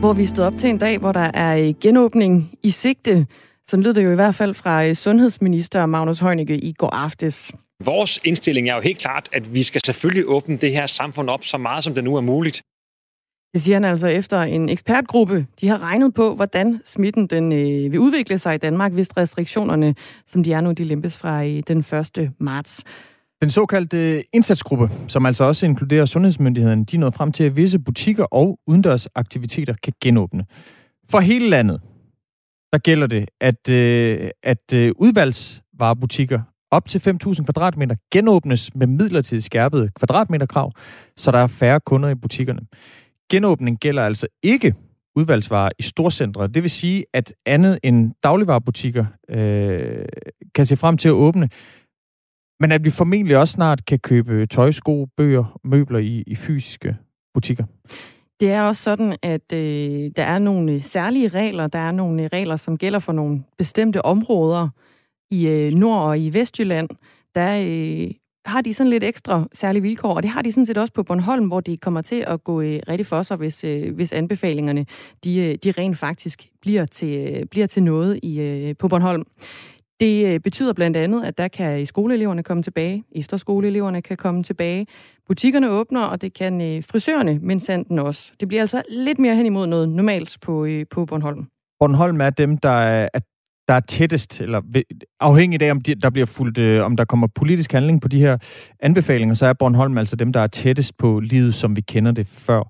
hvor vi stod op til en dag, hvor der er genåbning i sigte. Så lød det jo i hvert fald fra øh, sundhedsminister Magnus Heunicke i går aftes. Vores indstilling er jo helt klart, at vi skal selvfølgelig åbne det her samfund op så meget, som det nu er muligt. Det siger han altså efter en ekspertgruppe. De har regnet på, hvordan smitten den, øh, vil udvikle sig i Danmark, hvis restriktionerne, som de er nu, de lempes fra øh, den 1. marts. Den såkaldte indsatsgruppe, som altså også inkluderer sundhedsmyndigheden, de nåede frem til, at visse butikker og udendørsaktiviteter kan genåbne. For hele landet, der gælder det, at, øh, at øh, udvalgsvarebutikker op til 5.000 kvadratmeter genåbnes med midlertidigt skærpet kvadratmeterkrav, så der er færre kunder i butikkerne. Genåbning gælder altså ikke udvalgsvarer i storcentre. Det vil sige, at andet end dagligvarerbutikker øh, kan se frem til at åbne, men at vi formentlig også snart kan købe tøj, sko, bøger, møbler i, i fysiske butikker. Det er også sådan, at øh, der er nogle øh, særlige regler. Der er nogle øh, regler, som gælder for nogle bestemte områder i øh, Nord- og i Vestjylland. Der øh, har de sådan lidt ekstra særlige vilkår, og det har de sådan set også på Bornholm, hvor de kommer til at gå øh, rigtig for sig, hvis, øh, hvis anbefalingerne de, øh, de rent faktisk bliver til, øh, bliver til noget i, øh, på Bornholm. Det øh, betyder blandt andet, at der kan øh, skoleeleverne komme tilbage, efterskoleeleverne kan komme tilbage, butikkerne åbner, og det kan øh, frisørerne, men sanden også. Det bliver altså lidt mere hen imod noget normalt på, på Bornholm. Bornholm er dem, der er, der er tættest, eller afhængigt af, om de, der bliver fuldt, om der kommer politisk handling på de her anbefalinger, så er Bornholm altså dem, der er tættest på livet, som vi kender det før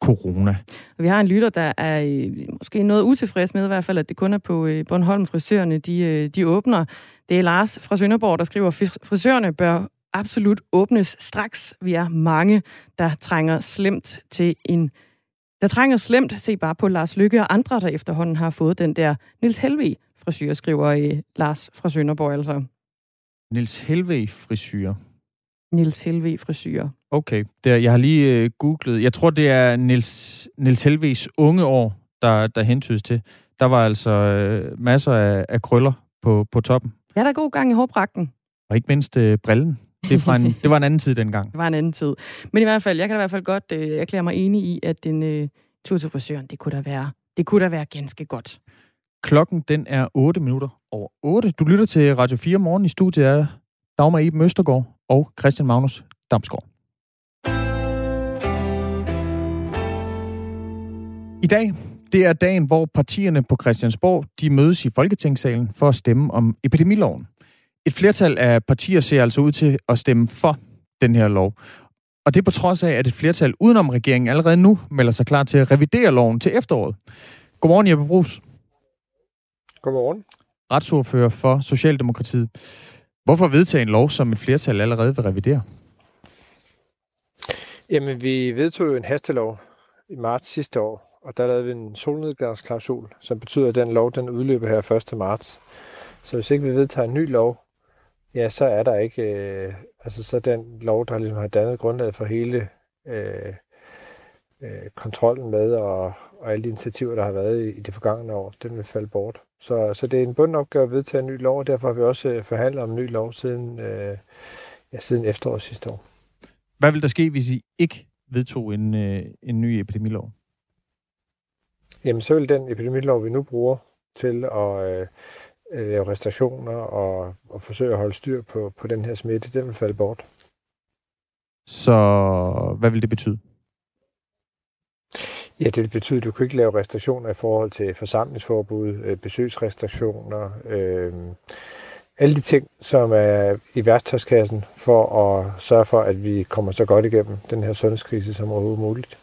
corona. Vi har en lytter, der er øh, måske noget utilfreds med i hvert fald, at det kun er på øh, Bornholm frisørerne, de, øh, de åbner. Det er Lars fra Sønderborg, der skriver, frisørerne bør absolut åbnes straks. Vi er mange, der trænger slemt til en der trænger slemt. Se bare på Lars Lykke og andre, der efterhånden har fået den der Nils Helvig frisyr, skriver Lars fra Sønderborg altså. Nils Helvig frisyr. Nils Helvig frisyr. Okay, det er, jeg har lige øh, googlet. Jeg tror, det er Nils, Nils Helvigs unge år, der, der hentydes til. Der var altså øh, masser af, af krøller på, på toppen. Ja, der er god gang i hårpragten. Og ikke mindst øh, brillen. Det, er fra en, det var en anden tid dengang. Det var en anden tid. Men i hvert fald, jeg kan da i hvert fald godt øh, erklære mig enig i, at den øh, tur til frisøren, det kunne da være, det kunne da være ganske godt. Klokken den er 8 minutter over 8. Du lytter til Radio 4 morgen i studiet af Dagmar Iben Østergaard og Christian Magnus Damsgaard. I dag, det er dagen, hvor partierne på Christiansborg, de mødes i Folketingssalen for at stemme om epidemiloven. Et flertal af partier ser altså ud til at stemme for den her lov. Og det er på trods af, at et flertal udenom regeringen allerede nu melder sig klar til at revidere loven til efteråret. Godmorgen, Jeppe Brugs. Godmorgen. Retsordfører for Socialdemokratiet. Hvorfor vedtage en lov, som et flertal allerede vil revidere? Jamen, vi vedtog jo en hastelov i marts sidste år, og der lavede vi en solnedgangsklausul, som betyder, at den lov den udløber her 1. marts. Så hvis ikke vi vedtager en ny lov, ja, så er der ikke, øh, altså så den lov, der ligesom har dannet grundlaget for hele øh, øh, kontrollen med og, og alle de initiativer, der har været i, i det forgangne år, den vil falde bort. Så, så det er en bunden opgave at vedtage en ny lov, og derfor har vi også øh, forhandlet om en ny lov siden, øh, ja, siden efteråret sidste år. Hvad vil der ske, hvis I ikke vedtog en, øh, en ny epidemilov? Jamen, så vil den epidemilov, vi nu bruger til at øh, lave restriktioner og, og forsøge at holde styr på, på den her smitte, den vil falde bort. Så hvad vil det betyde? Ja, det betyder, at du kan ikke lave restriktioner i forhold til forsamlingsforbud, øh, besøgsrestriktioner, øh, alle de ting, som er i værktøjskassen for at sørge for, at vi kommer så godt igennem den her sundhedskrise som overhovedet muligt.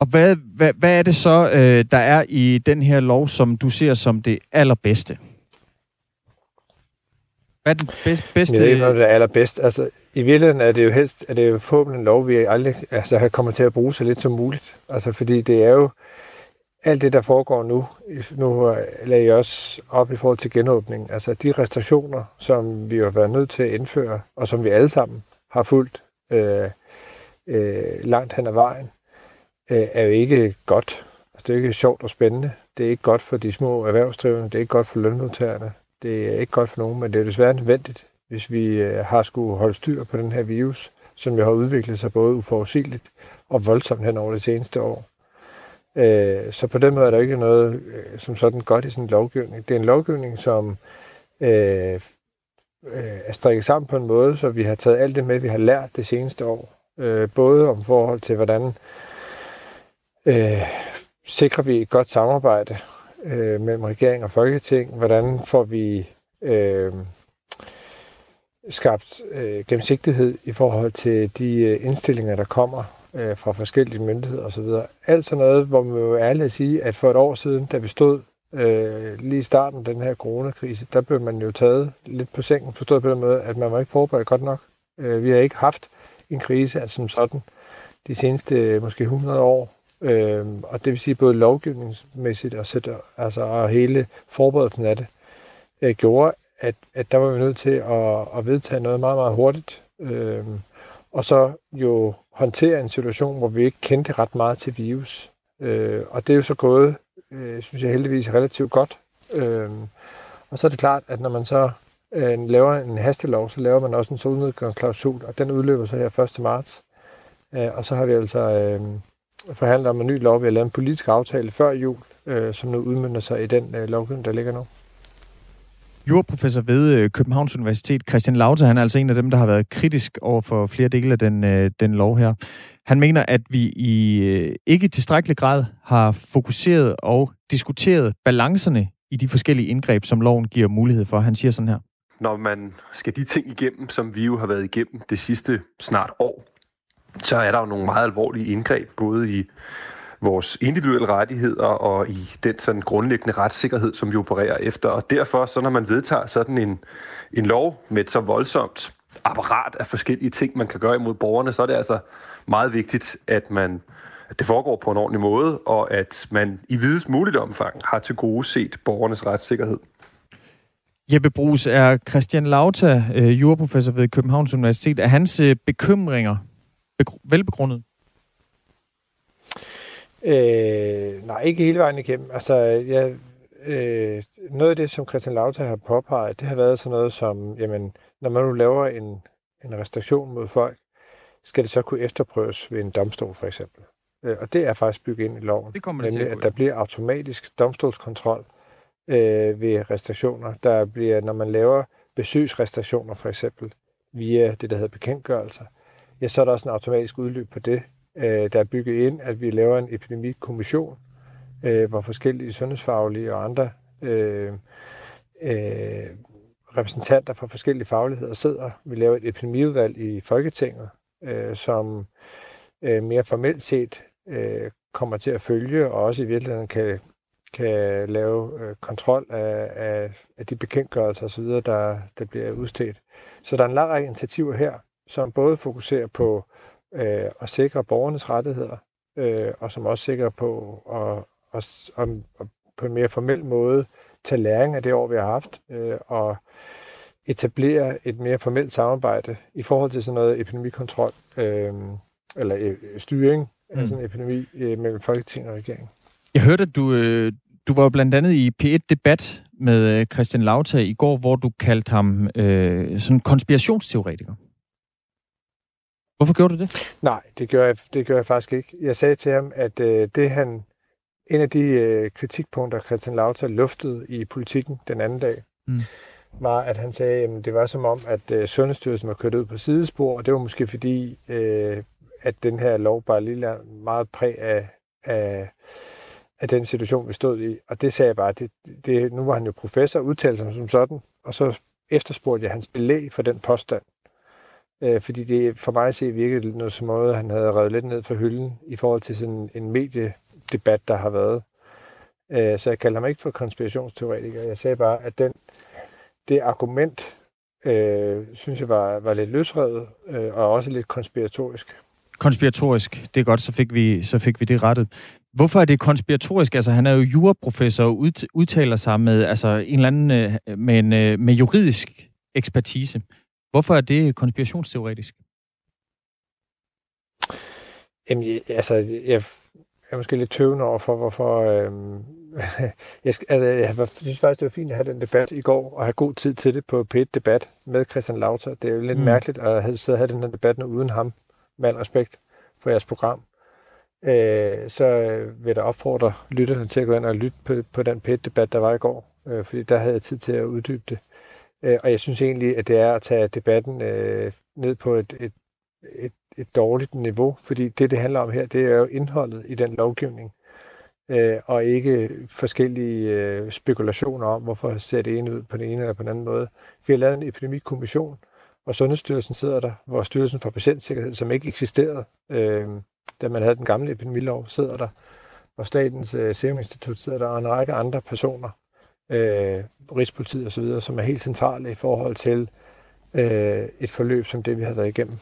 Og hvad, hvad, hvad er det så, øh, der er i den her lov, som du ser som det allerbedste? Hvad er den bedste? Jeg ved ikke, det er allerbedst. Altså, i virkeligheden er det jo helst, er det jo forhåbentlig en lov, vi aldrig altså, kommer til at bruge så lidt som muligt. Altså, fordi det er jo alt det, der foregår nu. Nu lagde jeg også op i forhold til genåbningen. Altså, de restriktioner, som vi har været nødt til at indføre, og som vi alle sammen har fulgt øh, øh, langt hen ad vejen, øh, er jo ikke godt. Altså, det er ikke sjovt og spændende. Det er ikke godt for de små erhvervsdrivende. Det er ikke godt for lønmodtagerne. Det er ikke godt for nogen, men det er desværre nødvendigt, hvis vi øh, har skulle holde styr på den her virus, som jo har udviklet sig både uforudsigeligt og voldsomt hen over det seneste år. Øh, så på den måde er der ikke noget øh, som sådan godt i sådan en lovgivning. Det er en lovgivning, som øh, øh, er strikket sammen på en måde, så vi har taget alt det med, vi har lært det seneste år. Øh, både om forhold til, hvordan øh, sikrer vi et godt samarbejde øh, mellem regering og folketing, hvordan får vi øh, skabt øh, gennemsigtighed i forhold til de øh, indstillinger, der kommer øh, fra forskellige myndigheder osv. Alt sådan noget, hvor man jo ærligt at sige, at for et år siden, da vi stod øh, lige i starten af den her coronakrise, der blev man jo taget lidt på sengen, forstået på den måde, at man var ikke forberedt godt nok. Øh, vi har ikke haft en krise altså som sådan de seneste måske 100 år, øh, og det vil sige både lovgivningsmæssigt og, sætter, altså, og hele forberedelsen af det, øh, gjorde, at, at der var vi nødt til at, at vedtage noget meget, meget hurtigt. Øh, og så jo håndtere en situation, hvor vi ikke kendte ret meget til virus. Øh, og det er jo så gået, øh, synes jeg heldigvis, relativt godt. Øh, og så er det klart, at når man så øh, laver en hastelov, så laver man også en solnedgangsklausul, og den udløber så her 1. marts. Øh, og så har vi altså øh, forhandlet om en ny lov. Vi har lavet en politisk aftale før jul, øh, som nu udmynder sig i den øh, lovgivning, der ligger nu. Juraprofessor ved øh, Københavns Universitet, Christian Lauter, han er altså en af dem, der har været kritisk over for flere dele af den, øh, den lov her. Han mener, at vi i øh, ikke tilstrækkelig grad har fokuseret og diskuteret balancerne i de forskellige indgreb, som loven giver mulighed for. Han siger sådan her. Når man skal de ting igennem, som vi jo har været igennem det sidste snart år, så er der jo nogle meget alvorlige indgreb, både i vores individuelle rettigheder og i den sådan grundlæggende retssikkerhed, som vi opererer efter. Og derfor, så når man vedtager sådan en, en lov med et så voldsomt apparat af forskellige ting, man kan gøre imod borgerne, så er det altså meget vigtigt, at man at det foregår på en ordentlig måde, og at man i videst muligt omfang har til gode set borgernes retssikkerhed. Jeppe Brugs er Christian Lauta, øh, juraprofessor ved Københavns Universitet. Er hans øh, bekymringer velbegrundet? Øh, nej, ikke hele vejen igennem. Altså, jeg, øh, noget af det, som Christian Lauta har påpeget, det har været sådan noget som, jamen, når man nu laver en, en restriktion mod folk, skal det så kunne efterprøves ved en domstol, for eksempel. Øh, og det er faktisk bygget ind i loven. Det kommer det nemlig, at der bliver automatisk domstolskontrol øh, ved restriktioner. Der bliver, når man laver besøgsrestriktioner, for eksempel, via det, der hedder bekendtgørelser, ja, så er der også en automatisk udløb på det øh, der er bygget ind, at vi laver en epidemikommission, øh, hvor forskellige sundhedsfaglige og andre øh, øh, repræsentanter fra forskellige fagligheder sidder. Vi laver et epidemiudvalg i Folketinget, øh, som øh, mere formelt set øh, kommer til at følge, og også i virkeligheden kan, kan lave øh, kontrol af, af, af de bekendtgørelser osv., der, der bliver udstedt. Så der er en lang række initiativer her, som både fokuserer på øh, at sikre borgernes rettigheder, øh, og som også sikrer på at, at, at, at på en mere formel måde tage læring af det år, vi har haft, øh, og etablere et mere formelt samarbejde i forhold til sådan noget epidemikontrol, øh, eller øh, styring mm. af sådan en epidemi øh, mellem Folketing og regering. Jeg hørte, at du, øh, du var blandt andet i P1-debat med øh, Christian Lauta i går, hvor du kaldte ham øh, sådan konspirationsteoretiker. Hvorfor gjorde du det? Nej, det gør jeg, det gør jeg faktisk ikke. Jeg sagde til ham, at øh, det han, en af de øh, kritikpunkter, Christian Lauter luftede i politikken den anden dag, mm. var, at han sagde, at det var som om, at øh, Sundhedsstyrelsen var kørt ud på sidespor, og det var måske fordi, øh, at den her lov bare lige meget præg af, af, af den situation, vi stod i. Og det sagde jeg bare, det, det, nu var han jo professor, udtalte sig som sådan, og så efterspurgte jeg hans belæg for den påstand. Øh, fordi det for mig at se virkede noget som måde, han havde revet lidt ned for hylden i forhold til sådan en mediedebat, der har været. Øh, så jeg kalder ham ikke for konspirationsteoretiker. Jeg sagde bare, at den, det argument, øh, synes jeg var, var lidt løsrevet, øh, og også lidt konspiratorisk. Konspiratorisk, det er godt, så fik vi, så fik vi det rettet. Hvorfor er det konspiratorisk? Altså, han er jo juraprofessor og udtaler sig med, altså, en eller anden, øh, med, en, øh, med juridisk ekspertise. Hvorfor er det konspirationsteoretisk? Jamen, altså, jeg er måske lidt tøvende over for, hvorfor... Øhm, jeg, altså, jeg synes faktisk, det var fint at have den debat i går, og have god tid til det på p debat med Christian Lauter. Det er jo lidt mm. mærkeligt at have, sidde og have den her debat nu uden ham, med al respekt for jeres program. øh, så vil jeg da opfordre lytterne til at gå ind og lytte på, på den pæt-debat, der var i går, øh, fordi der havde jeg tid til at uddybe det. Øh, og jeg synes egentlig, at det er at tage debatten øh, ned på et, et, et, et dårligt niveau, fordi det, det handler om her, det er jo indholdet i den lovgivning, øh, og ikke forskellige øh, spekulationer om, hvorfor ser det ene ud på den ene eller på den anden måde. Vi har lavet en epidemikommission, og Sundhedsstyrelsen sidder der, hvor Styrelsen for Patientsikkerhed, som ikke eksisterede, øh, da man havde den gamle epidemilov, sidder der, og Statens øh, Serum Institut sidder der, og en række andre personer, øh, Rigspolitiet osv., som er helt centrale i forhold til øh, et forløb som det, vi har været igennem.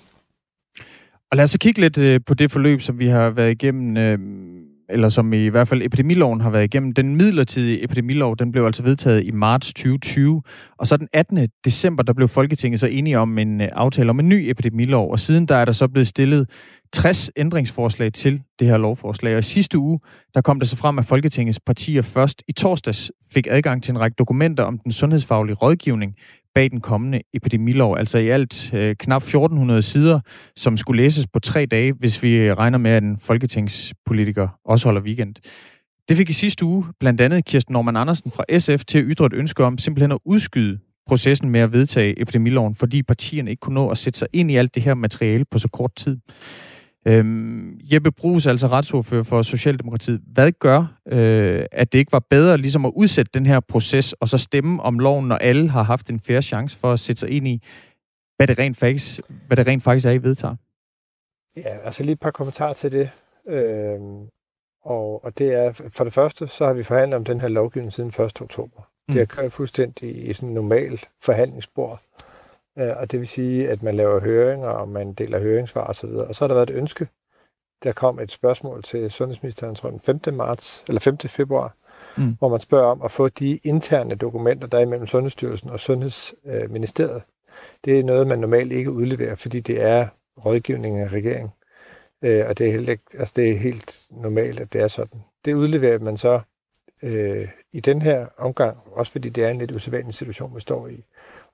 Og lad os så kigge lidt øh, på det forløb, som vi har været igennem, øh, eller som i hvert fald epidemiloven har været igennem. Den midlertidige epidemilov, den blev altså vedtaget i marts 2020, og så den 18. december, der blev Folketinget så enige om en øh, aftale om en ny epidemilov, og siden der er der så blevet stillet 60 ændringsforslag til det her lovforslag. Og i sidste uge, der kom det så frem, at Folketingets partier først i torsdags fik adgang til en række dokumenter om den sundhedsfaglige rådgivning bag den kommende epidemilov. Altså i alt øh, knap 1400 sider, som skulle læses på tre dage, hvis vi øh, regner med, at en folketingspolitiker også holder weekend. Det fik i sidste uge blandt andet Kirsten Norman Andersen fra SF til at ytre et ønske om simpelthen at udskyde processen med at vedtage epidemiloven, fordi partierne ikke kunne nå at sætte sig ind i alt det her materiale på så kort tid. Øhm, Jeppe Brugs, altså retsordfører for Socialdemokratiet. Hvad gør, øh, at det ikke var bedre ligesom at udsætte den her proces, og så stemme om loven, når alle har haft en færre chance for at sætte sig ind i, hvad det rent faktisk, hvad det rent faktisk er, I vedtager? Ja, altså lige et par kommentarer til det. Øhm, og, og det er, for det første, så har vi forhandlet om den her lovgivning siden 1. oktober. Mm. Det har kørt fuldstændig i sådan en normal forhandlingsspor. Øh, og det vil sige, at man laver høringer, og man deler høringssvar osv. Og så har der været et ønske. Der kom et spørgsmål til sundhedsministeren, tror jeg, den 5. marts, eller 5. februar, mm. hvor man spørger om at få de interne dokumenter, der er imellem Sundhedsstyrelsen og Sundhedsministeriet. Det er noget, man normalt ikke udleverer, fordi det er rådgivning af regeringen. Øh, og det er, helt, altså det er helt normalt, at det er sådan. Det udleverer man så øh, i den her omgang, også fordi det er en lidt usædvanlig situation, vi står i.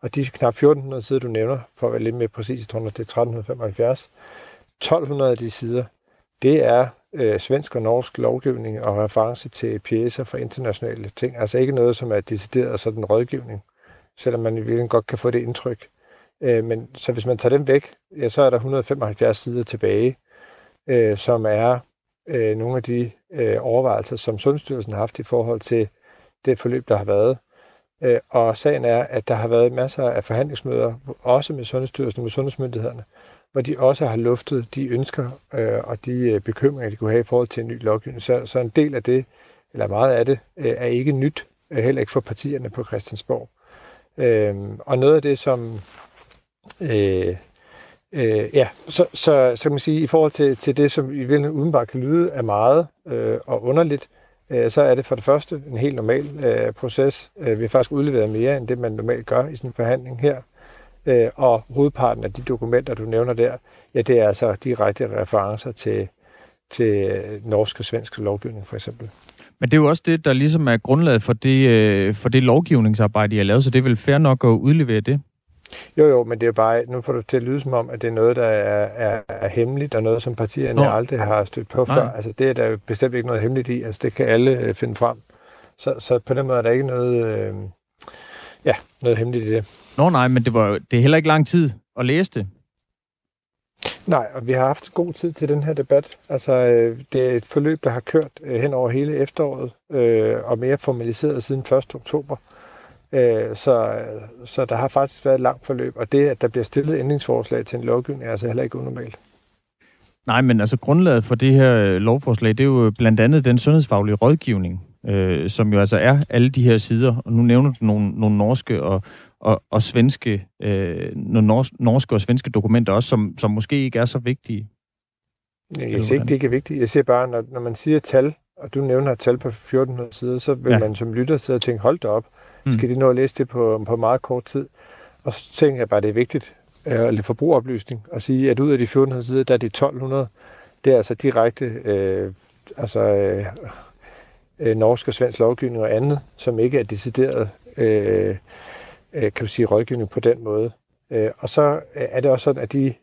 Og de knap 1400 sider, du nævner, for at være lidt mere præcis, tror det er 1375, 1200 af de sider, det er øh, svensk og norsk lovgivning og reference til pjæser for internationale ting. Altså ikke noget, som er decideret sådan rådgivning, selvom man i virkeligheden godt kan få det indtryk. Øh, men så hvis man tager dem væk, ja, så er der 175 sider tilbage, øh, som er øh, nogle af de øh, overvejelser, som Sundhedsstyrelsen har haft i forhold til det forløb, der har været. Øh, og sagen er, at der har været masser af forhandlingsmøder, også med Sundhedsstyrelsen og med sundhedsmyndighederne, hvor de også har luftet de ønsker øh, og de øh, bekymringer, de kunne have i forhold til en ny lovgivning. Så, så en del af det, eller meget af det, øh, er ikke nyt, øh, heller ikke for partierne på Christiansborg. Øh, og noget af det, som... Øh, øh, ja, så, så, så kan man sige, i forhold til, til det, som i virkeligheden udenbart kan lyde af meget øh, og underligt, øh, så er det for det første en helt normal øh, proces. Øh, vi har faktisk udleveret mere end det, man normalt gør i sådan en forhandling her. Øh, og hovedparten af de dokumenter, du nævner der, ja, det er altså direkte referencer til, til norsk og svensk lovgivning for eksempel. Men det er jo også det, der ligesom er grundlaget for det, øh, for det lovgivningsarbejde, I har lavet, så det er vel fair nok at udlevere det? Jo, jo, men det er bare, nu får du til at lyde som om, at det er noget, der er, er, er hemmeligt, og noget, som partierne Nå. aldrig har stødt på Nej. før. Altså, det er der jo bestemt ikke noget hemmeligt i. Altså, det kan alle øh, finde frem. Så, så på den måde er der ikke noget, øh, ja, noget hemmeligt i det. Nå nej, men det, var, det er heller ikke lang tid at læse det. Nej, og vi har haft god tid til den her debat. Altså, øh, det er et forløb, der har kørt øh, hen over hele efteråret, øh, og mere formaliseret siden 1. oktober. Øh, så, så der har faktisk været et langt forløb, og det, at der bliver stillet ændringsforslag til en lovgivning, er altså heller ikke unormalt. Nej, men altså grundlaget for det her øh, lovforslag, det er jo blandt andet den sundhedsfaglige rådgivning, øh, som jo altså er alle de her sider. Og nu nævner du nogle, nogle norske og, og, og svenske, øh, nogle norske og svenske dokumenter også, som, som måske ikke er så vigtige. Jeg siger ikke, det ikke er vigtigt. Jeg siger bare, når, når man siger tal, og du nævner et tal på 1400 sider, så vil ja. man som lytter sidde og tænke, hold da op, Mm. Skal de nå at læse det på, på meget kort tid? Og så tænker jeg bare, at det er vigtigt øh, at lade forbrugeroplysning og sige, at ud af de 1400 sider, der er de 1200. Det er altså direkte øh, altså, øh, øh, norsk og svensk lovgivning og andet, som ikke er decideret øh, øh, kan du sige, rådgivning på den måde. Øh, og så er det også sådan, at de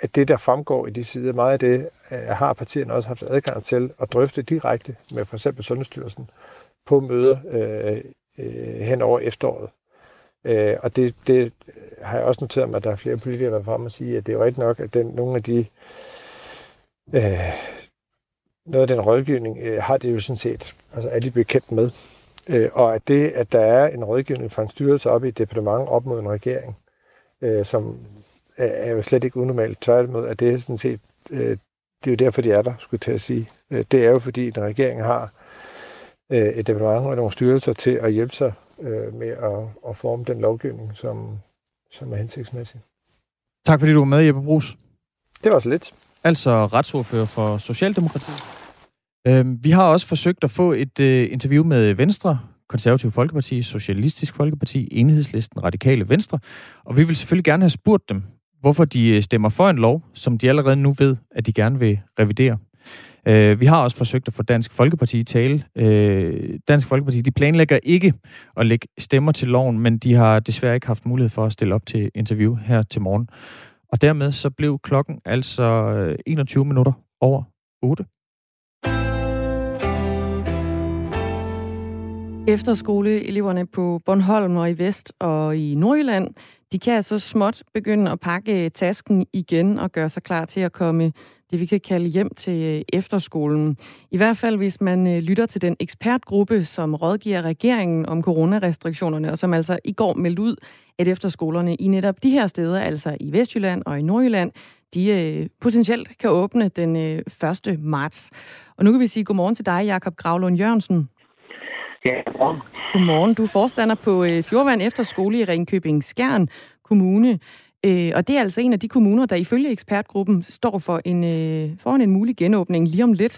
at det, der fremgår i de sider, meget af det øh, har partierne også haft adgang til at drøfte direkte med for eksempel Sundhedsstyrelsen på møder øh, øh, hen over efteråret. Øh, og det, det har jeg også noteret mig, at der er flere politikere, der er fremme og sige, at det er jo rigtigt nok, at den, nogle af de øh, noget af den rådgivning øh, har det jo sådan set, altså er de bekendt med. Øh, og at det, at der er en rådgivning fra en styrelse op i et departement op mod en regering, øh, som er, er jo slet ikke unormalt. Tværtimod, at det er sådan set, øh, det er jo derfor, de er der, skulle jeg til at sige. Øh, det er jo fordi, en regering har øh, et departement og nogle styrelser til at hjælpe sig øh, med at, at forme den lovgivning, som, som er hensigtsmæssig. Tak fordi du var med, Jeppe Brugs. Det var så lidt. Altså retsordfører for Socialdemokratiet. Øh, vi har også forsøgt at få et øh, interview med Venstre, Konservativ Folkeparti, Socialistisk Folkeparti, Enhedslisten, Radikale Venstre, og vi vil selvfølgelig gerne have spurgt dem, hvorfor de øh, stemmer for en lov, som de allerede nu ved, at de gerne vil revidere. Øh, vi har også forsøgt at få Dansk Folkeparti i tale. Øh, Dansk Folkeparti de planlægger ikke at lægge stemmer til loven, men de har desværre ikke haft mulighed for at stille op til interview her til morgen. Og dermed så blev klokken altså øh, 21 minutter over 8. Efterskoleeleverne på Bornholm og i Vest og i Nordjylland, de kan altså småt begynde at pakke øh, tasken igen og gøre sig klar til at komme det, vi kan kalde hjem til øh, efterskolen. I hvert fald, hvis man øh, lytter til den ekspertgruppe, som rådgiver regeringen om coronarestriktionerne, og som altså i går meldte ud, at efterskolerne i netop de her steder, altså i Vestjylland og i Nordjylland, de potentielt kan åbne den 1. marts. Og nu kan vi sige godmorgen til dig, Jakob Gravlund Jørgensen. Ja, godmorgen. Godmorgen. Du er forstander på Fjordvand Efterskole i Ringkøbing Skjern Kommune. Øh, og det er altså en af de kommuner, der ifølge ekspertgruppen står for en, øh, foran en mulig genåbning lige om lidt.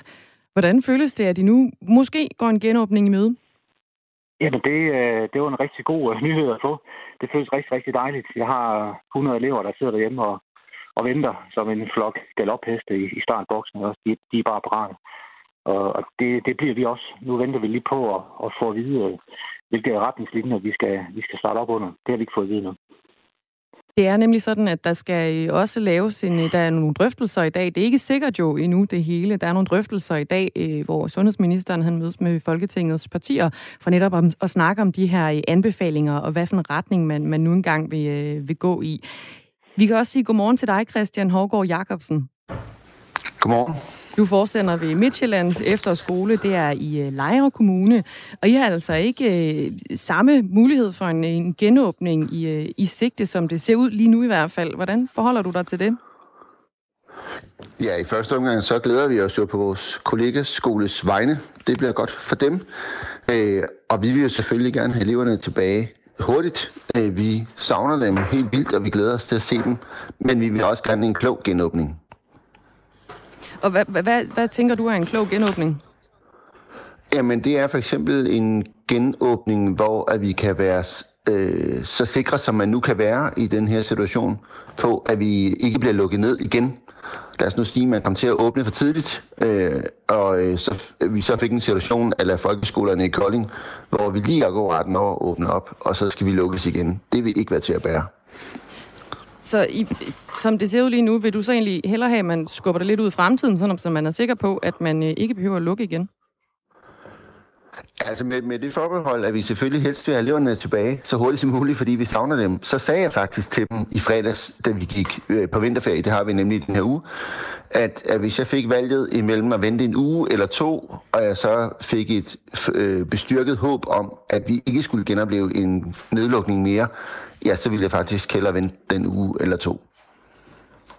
Hvordan føles det, at de nu måske går en genåbning i møde? Jamen, det, øh, det var en rigtig god øh, nyhed at få. Det føles rigtig, rigtig dejligt. Jeg har 100 elever, der sidder derhjemme og, og venter som en flok galopheste i, i startboksen. Også. De, de er bare parate. Og, det, det bliver vi også. Nu venter vi lige på at, at få at vide, øh, hvilke retningslinjer vi skal, vi skal starte op under. Det har vi ikke fået at vide nu. Det er nemlig sådan, at der skal også laves en, der er nogle drøftelser i dag. Det er ikke sikkert jo endnu det hele. Der er nogle drøftelser i dag, øh, hvor sundhedsministeren han mødes med Folketingets partier for netop at snakke om de her øh, anbefalinger og hvad for en retning man, man nu engang vil, vil gå i. Vi kan også sige godmorgen til dig, Christian Hårgaard Jacobsen. Godmorgen. Du fortsætter ved Midtjyllands Efterskole, det er i øh, Lejre Kommune, og I har altså ikke øh, samme mulighed for en, en genåbning i, øh, i sigte, som det ser ud lige nu i hvert fald. Hvordan forholder du dig til det? Ja, i første omgang så glæder vi os jo på vores kollegaskoles vegne. Det bliver godt for dem. Øh, og vi vil jo selvfølgelig gerne have eleverne tilbage hurtigt. Øh, vi savner dem helt vildt, og vi glæder os til at se dem. Men vi vil også gerne en klog genåbning. Og hvad, hvad, hvad tænker du er en klog genåbning? Jamen, det er for eksempel en genåbning, hvor at vi kan være øh, så sikre, som man nu kan være i den her situation, på at vi ikke bliver lukket ned igen. Lad os nu sige, at man kom til at åbne for tidligt, øh, og øh, så, vi så fik en situation af folkeskolerne i Kolding, hvor vi lige akkurat når at åbne op, og så skal vi lukkes igen. Det vil ikke være til at bære. Så i, som det ser ud lige nu, vil du så egentlig hellere have, at man skubber det lidt ud i fremtiden, sådan, så man er sikker på, at man øh, ikke behøver at lukke igen? Altså med, med det forbehold, at vi selvfølgelig helst vil have eleverne tilbage så hurtigt som muligt, fordi vi savner dem, så sagde jeg faktisk til dem i fredags, da vi gik øh, på vinterferie, det har vi nemlig i den her uge, at, at hvis jeg fik valget imellem at vente en uge eller to, og jeg så fik et øh, bestyrket håb om, at vi ikke skulle genopleve en nedlukning mere, ja, så ville jeg faktisk hellere vente den uge eller to.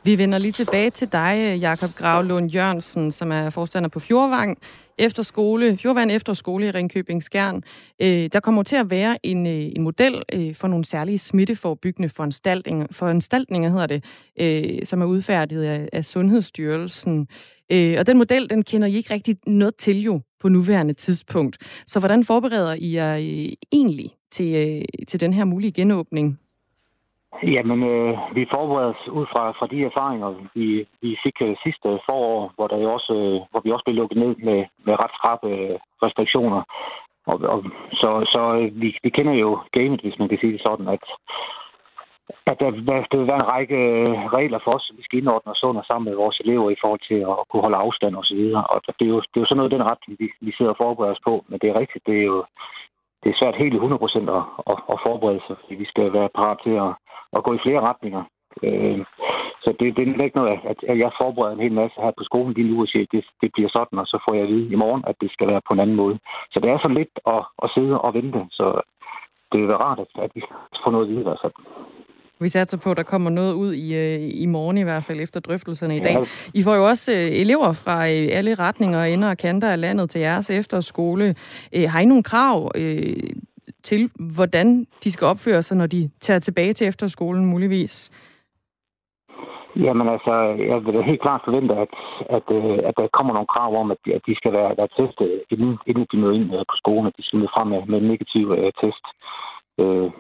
Vi vender lige tilbage til dig, Jakob Gravlund Jørgensen, som er forstander på Fjordvang Efterskole, Fjordvand Efterskole i Ringkøbing Skjern. Øh, der kommer til at være en, øh, en model øh, for nogle særlige smitteforbyggende foranstaltninger, foranstaltninger hedder det, øh, som er udfærdiget af, af Sundhedsstyrelsen. Øh, og den model, den kender I ikke rigtig noget til jo på nuværende tidspunkt. Så hvordan forbereder I jer øh, egentlig til, øh, til den her mulige genåbning? Jamen, øh, vi forbereder os ud fra, fra de erfaringer, vi, vi fik øh, sidste forår, hvor, der jo også, øh, hvor vi også blev lukket ned med, med ret skrappe øh, restriktioner. Og, og, så så øh, vi, vi kender jo gamet, hvis man kan sige det sådan, at at der, der, der vil være en række øh, regler for os, vi skal indordne os under sammen med vores elever i forhold til at kunne holde afstand og så videre. Og det er jo, det er jo sådan noget den ret, vi, vi sidder og forbereder os på. Men det er rigtigt, det er jo det er svært helt 100 procent at, at, at forberede sig, fordi vi skal være parat til at, at gå i flere retninger. Øh, så det, det er ikke noget, at, at jeg forbereder en hel masse her på skolen lige nu og siger, at det, det bliver sådan, og så får jeg at vide i morgen, at det skal være på en anden måde. Så det er så lidt at, at sidde og vente, så det er rart, at, at vi får noget videre. Så. Vi satser på, at der kommer noget ud i, øh, i morgen i hvert fald efter drøftelserne i dag. I får jo også øh, elever fra øh, alle retninger og ender og kanter af landet til jeres efterskole. Har I nogle krav til, hvordan de skal opføre sig, når de tager tilbage til efterskolen muligvis? Jamen altså, jeg vil da helt klart forvente, at, at, at der kommer nogle krav om, at de, at de skal være, være testet, inden, inden de møder ind på skolen, at de skal møde frem med, med en negativ uh, test. Uh,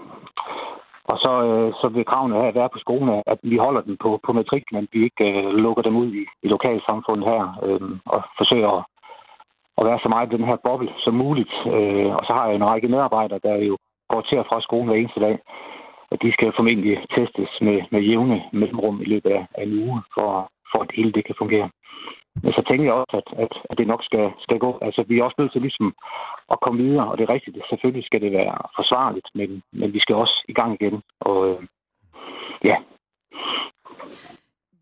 og så, øh, så vil kravene her være på skolen, at vi holder den på, på matriklen, at vi ikke øh, lukker dem ud i, i lokalsamfundet her, øh, og forsøger at, at være så meget i den her boble som muligt. Øh, og så har jeg en række medarbejdere, der jo går til og fra skolen hver eneste dag, Og de skal formentlig testes med, med jævne mellemrum i løbet af, af en uge, for, for at det hele det kan fungere. Men så tænker jeg også, at, at, at det nok skal, skal gå. Altså, vi er også nødt til ligesom at komme videre, og det er rigtigt. Selvfølgelig skal det være forsvarligt, men, men vi skal også i gang igen. Og øh, ja.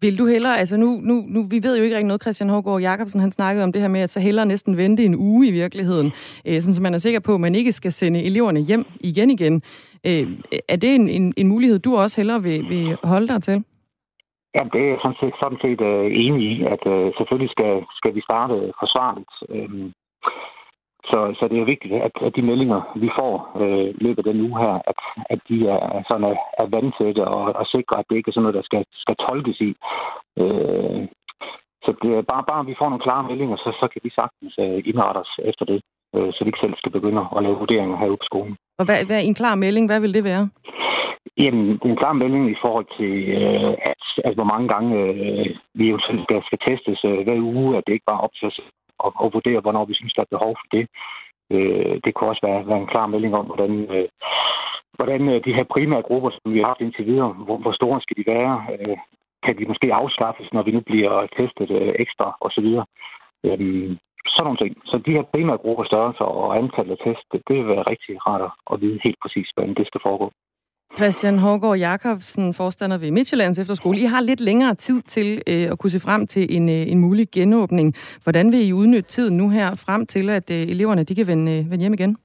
Vil du hellere, altså nu, nu, nu, vi ved jo ikke rigtig noget, Christian Hågaard Jacobsen, han snakkede om det her med, at så hellere næsten vente en uge i virkeligheden, øh, sådan så man er sikker på, at man ikke skal sende eleverne hjem igen igen. Øh, er det en, en, en mulighed, du også hellere vil, vil holde dig til? Ja, det er sådan set, sådan set uh, enig i, at uh, selvfølgelig skal, skal vi starte forsvarligt. Um, så, så det er vigtigt, at, at de meldinger, vi får uh, løbet af den uge her, at, at de er, sådan er, er vandtætte og, og sikre, at det ikke er sådan noget, der skal, skal tolkes i. Uh, så det er bare, bare, at vi får nogle klare meldinger, så, så kan vi sagtens uh, indrette os efter det, uh, så vi ikke selv skal begynde at lave vurderinger herude på skolen. Og hvad, hvad en klar melding, hvad vil det være? Jamen, en klar melding i forhold til, øh, at, altså hvor mange gange øh, vi jo skal, skal testes øh, hver uge, at det ikke bare op til os at, at vurdere, hvornår vi synes, der er behov for det. Øh, det kunne også være, være en klar melding om, hvordan, øh, hvordan øh, de her primære grupper, som vi har haft indtil videre, hvor, hvor store skal de være? Øh, kan de måske afskaffes, når vi nu bliver testet øh, ekstra osv.? Øh, sådan nogle ting. Så de her primære grupper størrelser og antallet af test, det, det vil være rigtig rart at vide helt præcis, hvordan det skal foregå. Christian Hårgaard Jacobsen, forstander ved Midtjyllands Efterskole. I har lidt længere tid til øh, at kunne se frem til en, øh, en mulig genåbning. Hvordan vil I udnytte tiden nu her frem til, at øh, eleverne de kan vende, øh, vende hjem igen?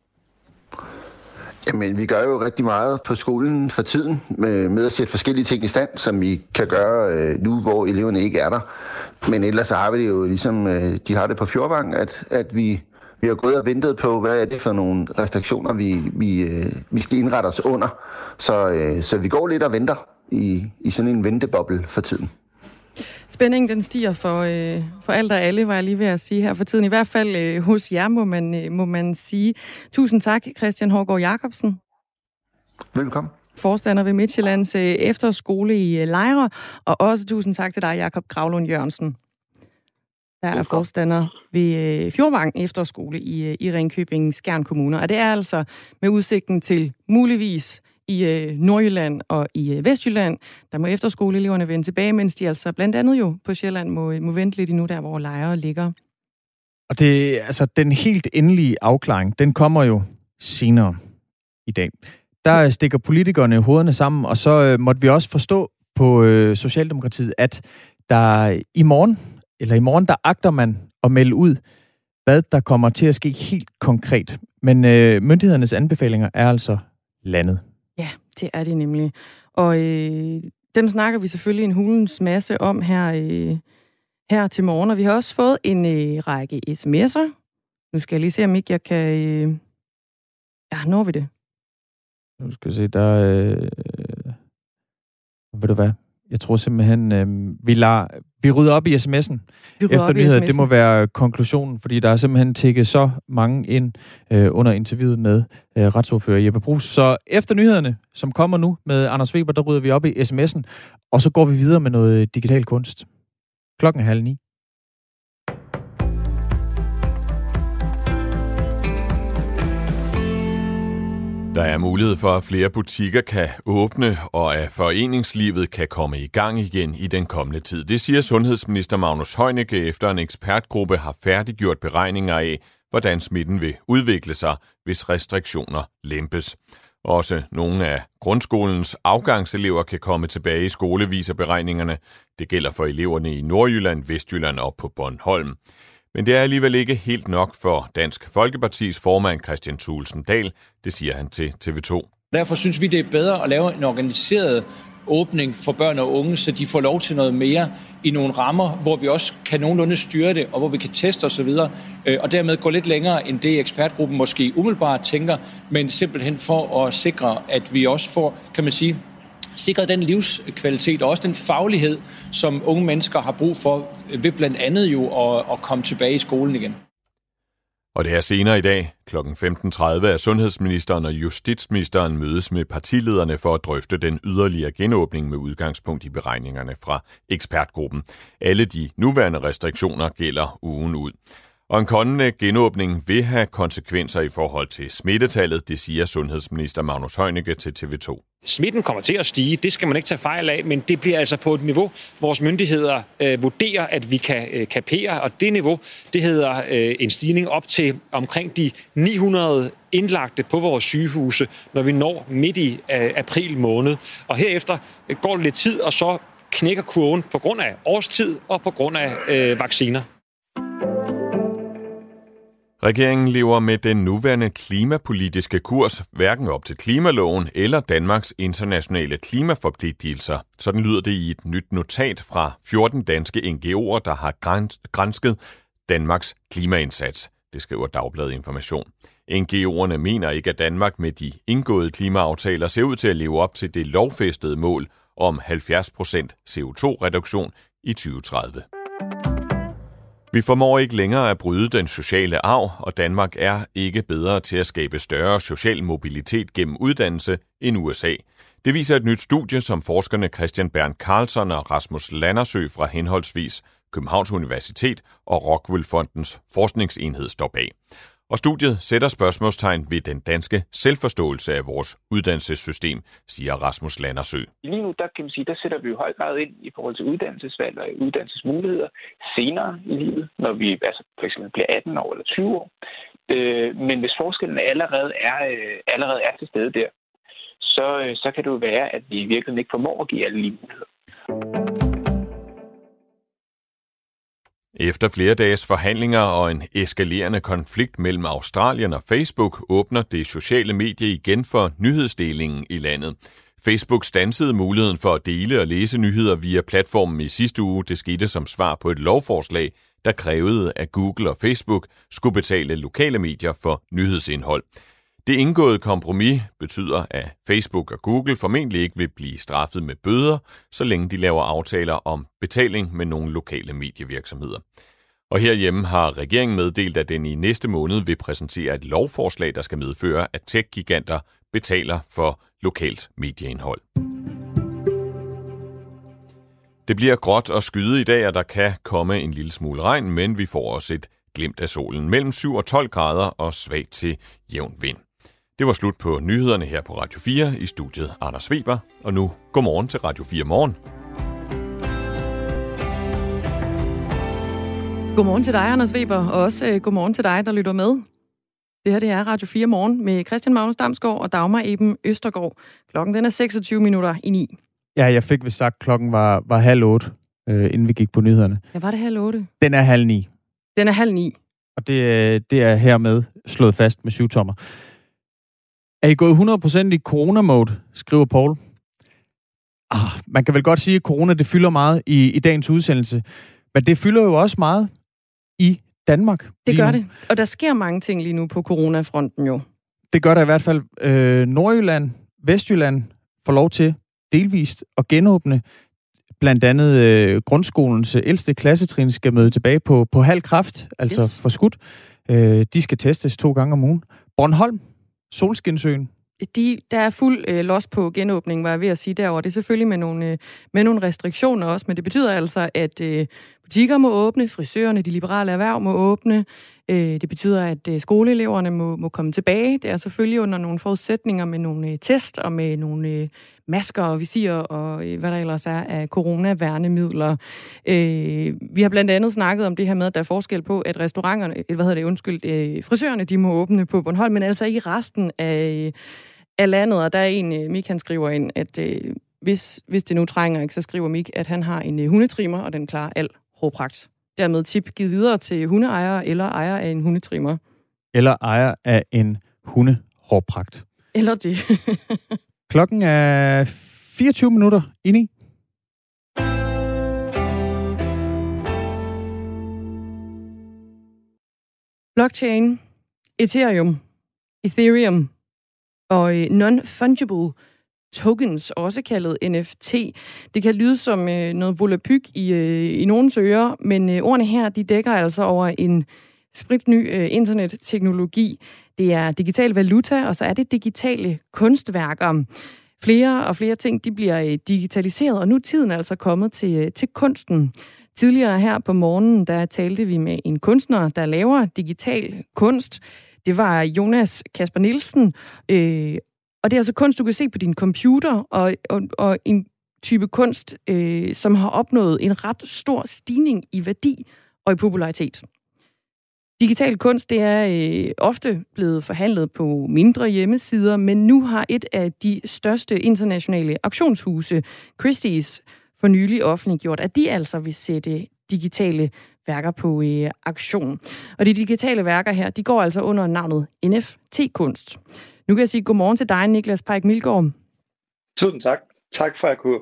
Jamen, vi gør jo rigtig meget på skolen for tiden med, med at sætte forskellige ting i stand, som vi kan gøre øh, nu, hvor eleverne ikke er der. Men ellers så har vi det jo ligesom, øh, de har det på Fjordvang, at, at vi vi har gået og ventet på, hvad er det for nogle restriktioner, vi, vi, øh, vi skal indrette os under. Så, øh, så vi går lidt og venter i, i sådan en venteboble for tiden. Spændingen den stiger for, øh, for alt og alle, var jeg lige ved at sige her for tiden. I hvert fald øh, hos jer, må man, øh, må man sige. Tusind tak, Christian Hårgaard Jacobsen. Velkommen. Forstander ved Midtjyllands øh, efterskole i øh, Lejre. Og også tusind tak til dig, Jakob Gravlund Jørgensen der er forstander ved øh, Fjordvang Efterskole i, øh, i Ringkøbing Skjern Kommune. Og det er altså med udsigten til muligvis i øh, Nordjylland og i Vestjylland. Der må efterskoleeleverne vende tilbage, mens de altså blandt andet jo på Sjælland må, må vente lidt endnu der, hvor lejre ligger. Og det, altså, den helt endelige afklaring, den kommer jo senere i dag. Der stikker politikerne hovederne sammen, og så øh, måtte vi også forstå på øh, Socialdemokratiet, at der i morgen eller i morgen, der agter man at melde ud, hvad der kommer til at ske helt konkret. Men øh, myndighedernes anbefalinger er altså landet. Ja, det er det nemlig. Og øh, dem snakker vi selvfølgelig en hulens masse om her, øh, her til morgen. Og vi har også fået en øh, række sms'er. Nu skal jeg lige se, om ikke jeg kan... Øh... Ja, når vi det? Nu skal vi se, der... Øh... Ved du hvad? Jeg tror simpelthen, øh, vi, lader, vi rydder op i sms'en efter nyheder. Det må være konklusionen, fordi der er simpelthen tækket så mange ind øh, under interviewet med øh, retsordfører Jeppe Brugs. Så efter nyhederne, som kommer nu med Anders Weber, der rydder vi op i sms'en, og så går vi videre med noget digital kunst. Klokken er halv ni. Der er mulighed for, at flere butikker kan åbne, og at foreningslivet kan komme i gang igen i den kommende tid. Det siger sundhedsminister Magnus Heunicke efter en ekspertgruppe har færdiggjort beregninger af, hvordan smitten vil udvikle sig, hvis restriktioner lempes. Også nogle af grundskolens afgangselever kan komme tilbage i skole, viser beregningerne. Det gælder for eleverne i Nordjylland, Vestjylland og på Bornholm. Men det er alligevel ikke helt nok for Dansk Folkepartis formand Christian Thulsen Dahl, det siger han til TV2. Derfor synes vi, det er bedre at lave en organiseret åbning for børn og unge, så de får lov til noget mere i nogle rammer, hvor vi også kan nogenlunde styre det, og hvor vi kan teste osv., øh, og dermed gå lidt længere end det ekspertgruppen måske umiddelbart tænker, men simpelthen for at sikre, at vi også får, kan man sige, sikret den livskvalitet og også den faglighed, som unge mennesker har brug for, ved blandt andet jo at, at komme tilbage i skolen igen. Og det er senere i dag, kl. 15.30, at sundhedsministeren og justitsministeren mødes med partilederne for at drøfte den yderligere genåbning med udgangspunkt i beregningerne fra ekspertgruppen. Alle de nuværende restriktioner gælder ugen ud. Og en kommende genåbning vil have konsekvenser i forhold til smittetallet, det siger sundhedsminister Magnus Heunicke til TV2. Smitten kommer til at stige, det skal man ikke tage fejl af, men det bliver altså på et niveau, vores myndigheder øh, vurderer, at vi kan øh, kapere, og det niveau, det hedder øh, en stigning op til omkring de 900 indlagte på vores sygehuse, når vi når midt i øh, april måned. Og herefter øh, går det lidt tid, og så knækker kurven på grund af årstid og på grund af øh, vacciner. Regeringen lever med den nuværende klimapolitiske kurs hverken op til klimaloven eller Danmarks internationale klimaforpligtelser. Sådan lyder det i et nyt notat fra 14 danske NGO'er, der har grænsket Danmarks klimaindsats. Det skriver Dagbladet Information. NGO'erne mener ikke, at Danmark med de indgåede klimaaftaler ser ud til at leve op til det lovfæstede mål om 70% CO2-reduktion i 2030. Vi formår ikke længere at bryde den sociale arv, og Danmark er ikke bedre til at skabe større social mobilitet gennem uddannelse end USA. Det viser et nyt studie, som forskerne Christian Bern Carlson og Rasmus Landersø fra henholdsvis Københavns Universitet og Rockwool Fondens forskningsenhed står bag. Og studiet sætter spørgsmålstegn ved den danske selvforståelse af vores uddannelsessystem, siger Rasmus Landersø. Lige nu der kan man sige, der sætter vi jo høj grad ind i forhold til uddannelsesvalg og uddannelsesmuligheder senere i livet, når vi altså for eksempel bliver 18 år eller 20 år. Øh, men hvis forskellen allerede er, øh, allerede er til stede der, så, øh, så kan det jo være, at vi i virkeligheden ikke formår at give alle lige muligheder. Efter flere dages forhandlinger og en eskalerende konflikt mellem Australien og Facebook åbner det sociale medie igen for nyhedsdelingen i landet. Facebook stansede muligheden for at dele og læse nyheder via platformen i sidste uge. Det skete som svar på et lovforslag, der krævede, at Google og Facebook skulle betale lokale medier for nyhedsindhold. Det indgåede kompromis betyder, at Facebook og Google formentlig ikke vil blive straffet med bøder, så længe de laver aftaler om betaling med nogle lokale medievirksomheder. Og herhjemme har regeringen meddelt, at den i næste måned vil præsentere et lovforslag, der skal medføre, at tech-giganter betaler for lokalt medieindhold. Det bliver gråt og skyde i dag, og der kan komme en lille smule regn, men vi får også et glimt af solen mellem 7 og 12 grader og svag til jævn vind. Det var slut på nyhederne her på Radio 4 i studiet Anders Weber. Og nu, godmorgen til Radio 4 morgen. Godmorgen til dig, Anders Weber, og også øh, godmorgen til dig, der lytter med. Det her det er Radio 4 morgen med Christian Magnus Damsgaard og Dagmar Eben Østergaard. Klokken den er 26 minutter i 9. Ja, jeg fik vist sagt, at klokken var, var halv otte, øh, inden vi gik på nyhederne. Ja, var det halv otte? Den er halv ni. Den er halv ni. Og det, øh, det er hermed slået fast med syv tommer. Er I gået 100% i corona-mode, skriver Paul. Ah, man kan vel godt sige, at corona det fylder meget i, i dagens udsendelse. Men det fylder jo også meget i Danmark. Det gør nu. det. Og der sker mange ting lige nu på coronafronten jo. Det gør der i hvert fald. Øh, Nordjylland, Vestjylland får lov til delvist at genåbne. Blandt andet øh, grundskolens ældste klassetrin skal møde tilbage på, på halv kraft, altså yes. for skudt. Øh, de skal testes to gange om ugen. Bornholm, Solskinsøen? De, der er fuld øh, los på genåbning, var jeg ved at sige derovre. Det er selvfølgelig med nogle, øh, med nogle restriktioner også, men det betyder altså, at øh, butikker må åbne, frisørerne, de liberale erhverv må åbne, Øh, det betyder, at øh, skoleeleverne må, må komme tilbage. Det er selvfølgelig under nogle forudsætninger med nogle øh, test og med nogle masker og visir og hvad der ellers er af coronaværnemidler. Vi har blandt andet snakket om det her med, at der er forskel på, at restauranterne, hvad hedder det, undskyld, frisørerne, de må åbne på Bornholm, men altså ikke i resten af, af landet. Og der er en, Mik han skriver ind, at hvis, hvis det nu trænger, ikke, så skriver Mik, at han har en hundetrimmer, og den klarer al hårpragt. Dermed tip givet videre til hundeejere eller ejer af en hundetrimmer. Eller ejer af en hundehårpragt. Eller det. Klokken er 24 minutter ind i. Blockchain, Ethereum, Ethereum og øh, non-fungible tokens, også kaldet NFT. Det kan lyde som øh, noget volapyk i, øh, i nogens ører, men øh, ordene her, de dækker altså over en spritny øh, internetteknologi. Det er digital valuta, og så er det digitale kunstværker. Flere og flere ting, de bliver øh, digitaliseret, og nu er tiden altså kommet til, øh, til kunsten. Tidligere her på morgenen, der talte vi med en kunstner, der laver digital kunst. Det var Jonas Kasper Nielsen, øh, og det er altså kunst, du kan se på din computer, og, og, og en type kunst, øh, som har opnået en ret stor stigning i værdi og i popularitet. Digital kunst det er øh, ofte blevet forhandlet på mindre hjemmesider, men nu har et af de største internationale auktionshuse, Christie's, for nylig offentliggjort, at de altså vil sætte digitale værker på øh, aktion. Og de digitale værker her, de går altså under navnet NFT-kunst. Nu kan jeg sige godmorgen til dig, Niklas Pajk Milgaard. Tusind tak. Tak for at jeg kunne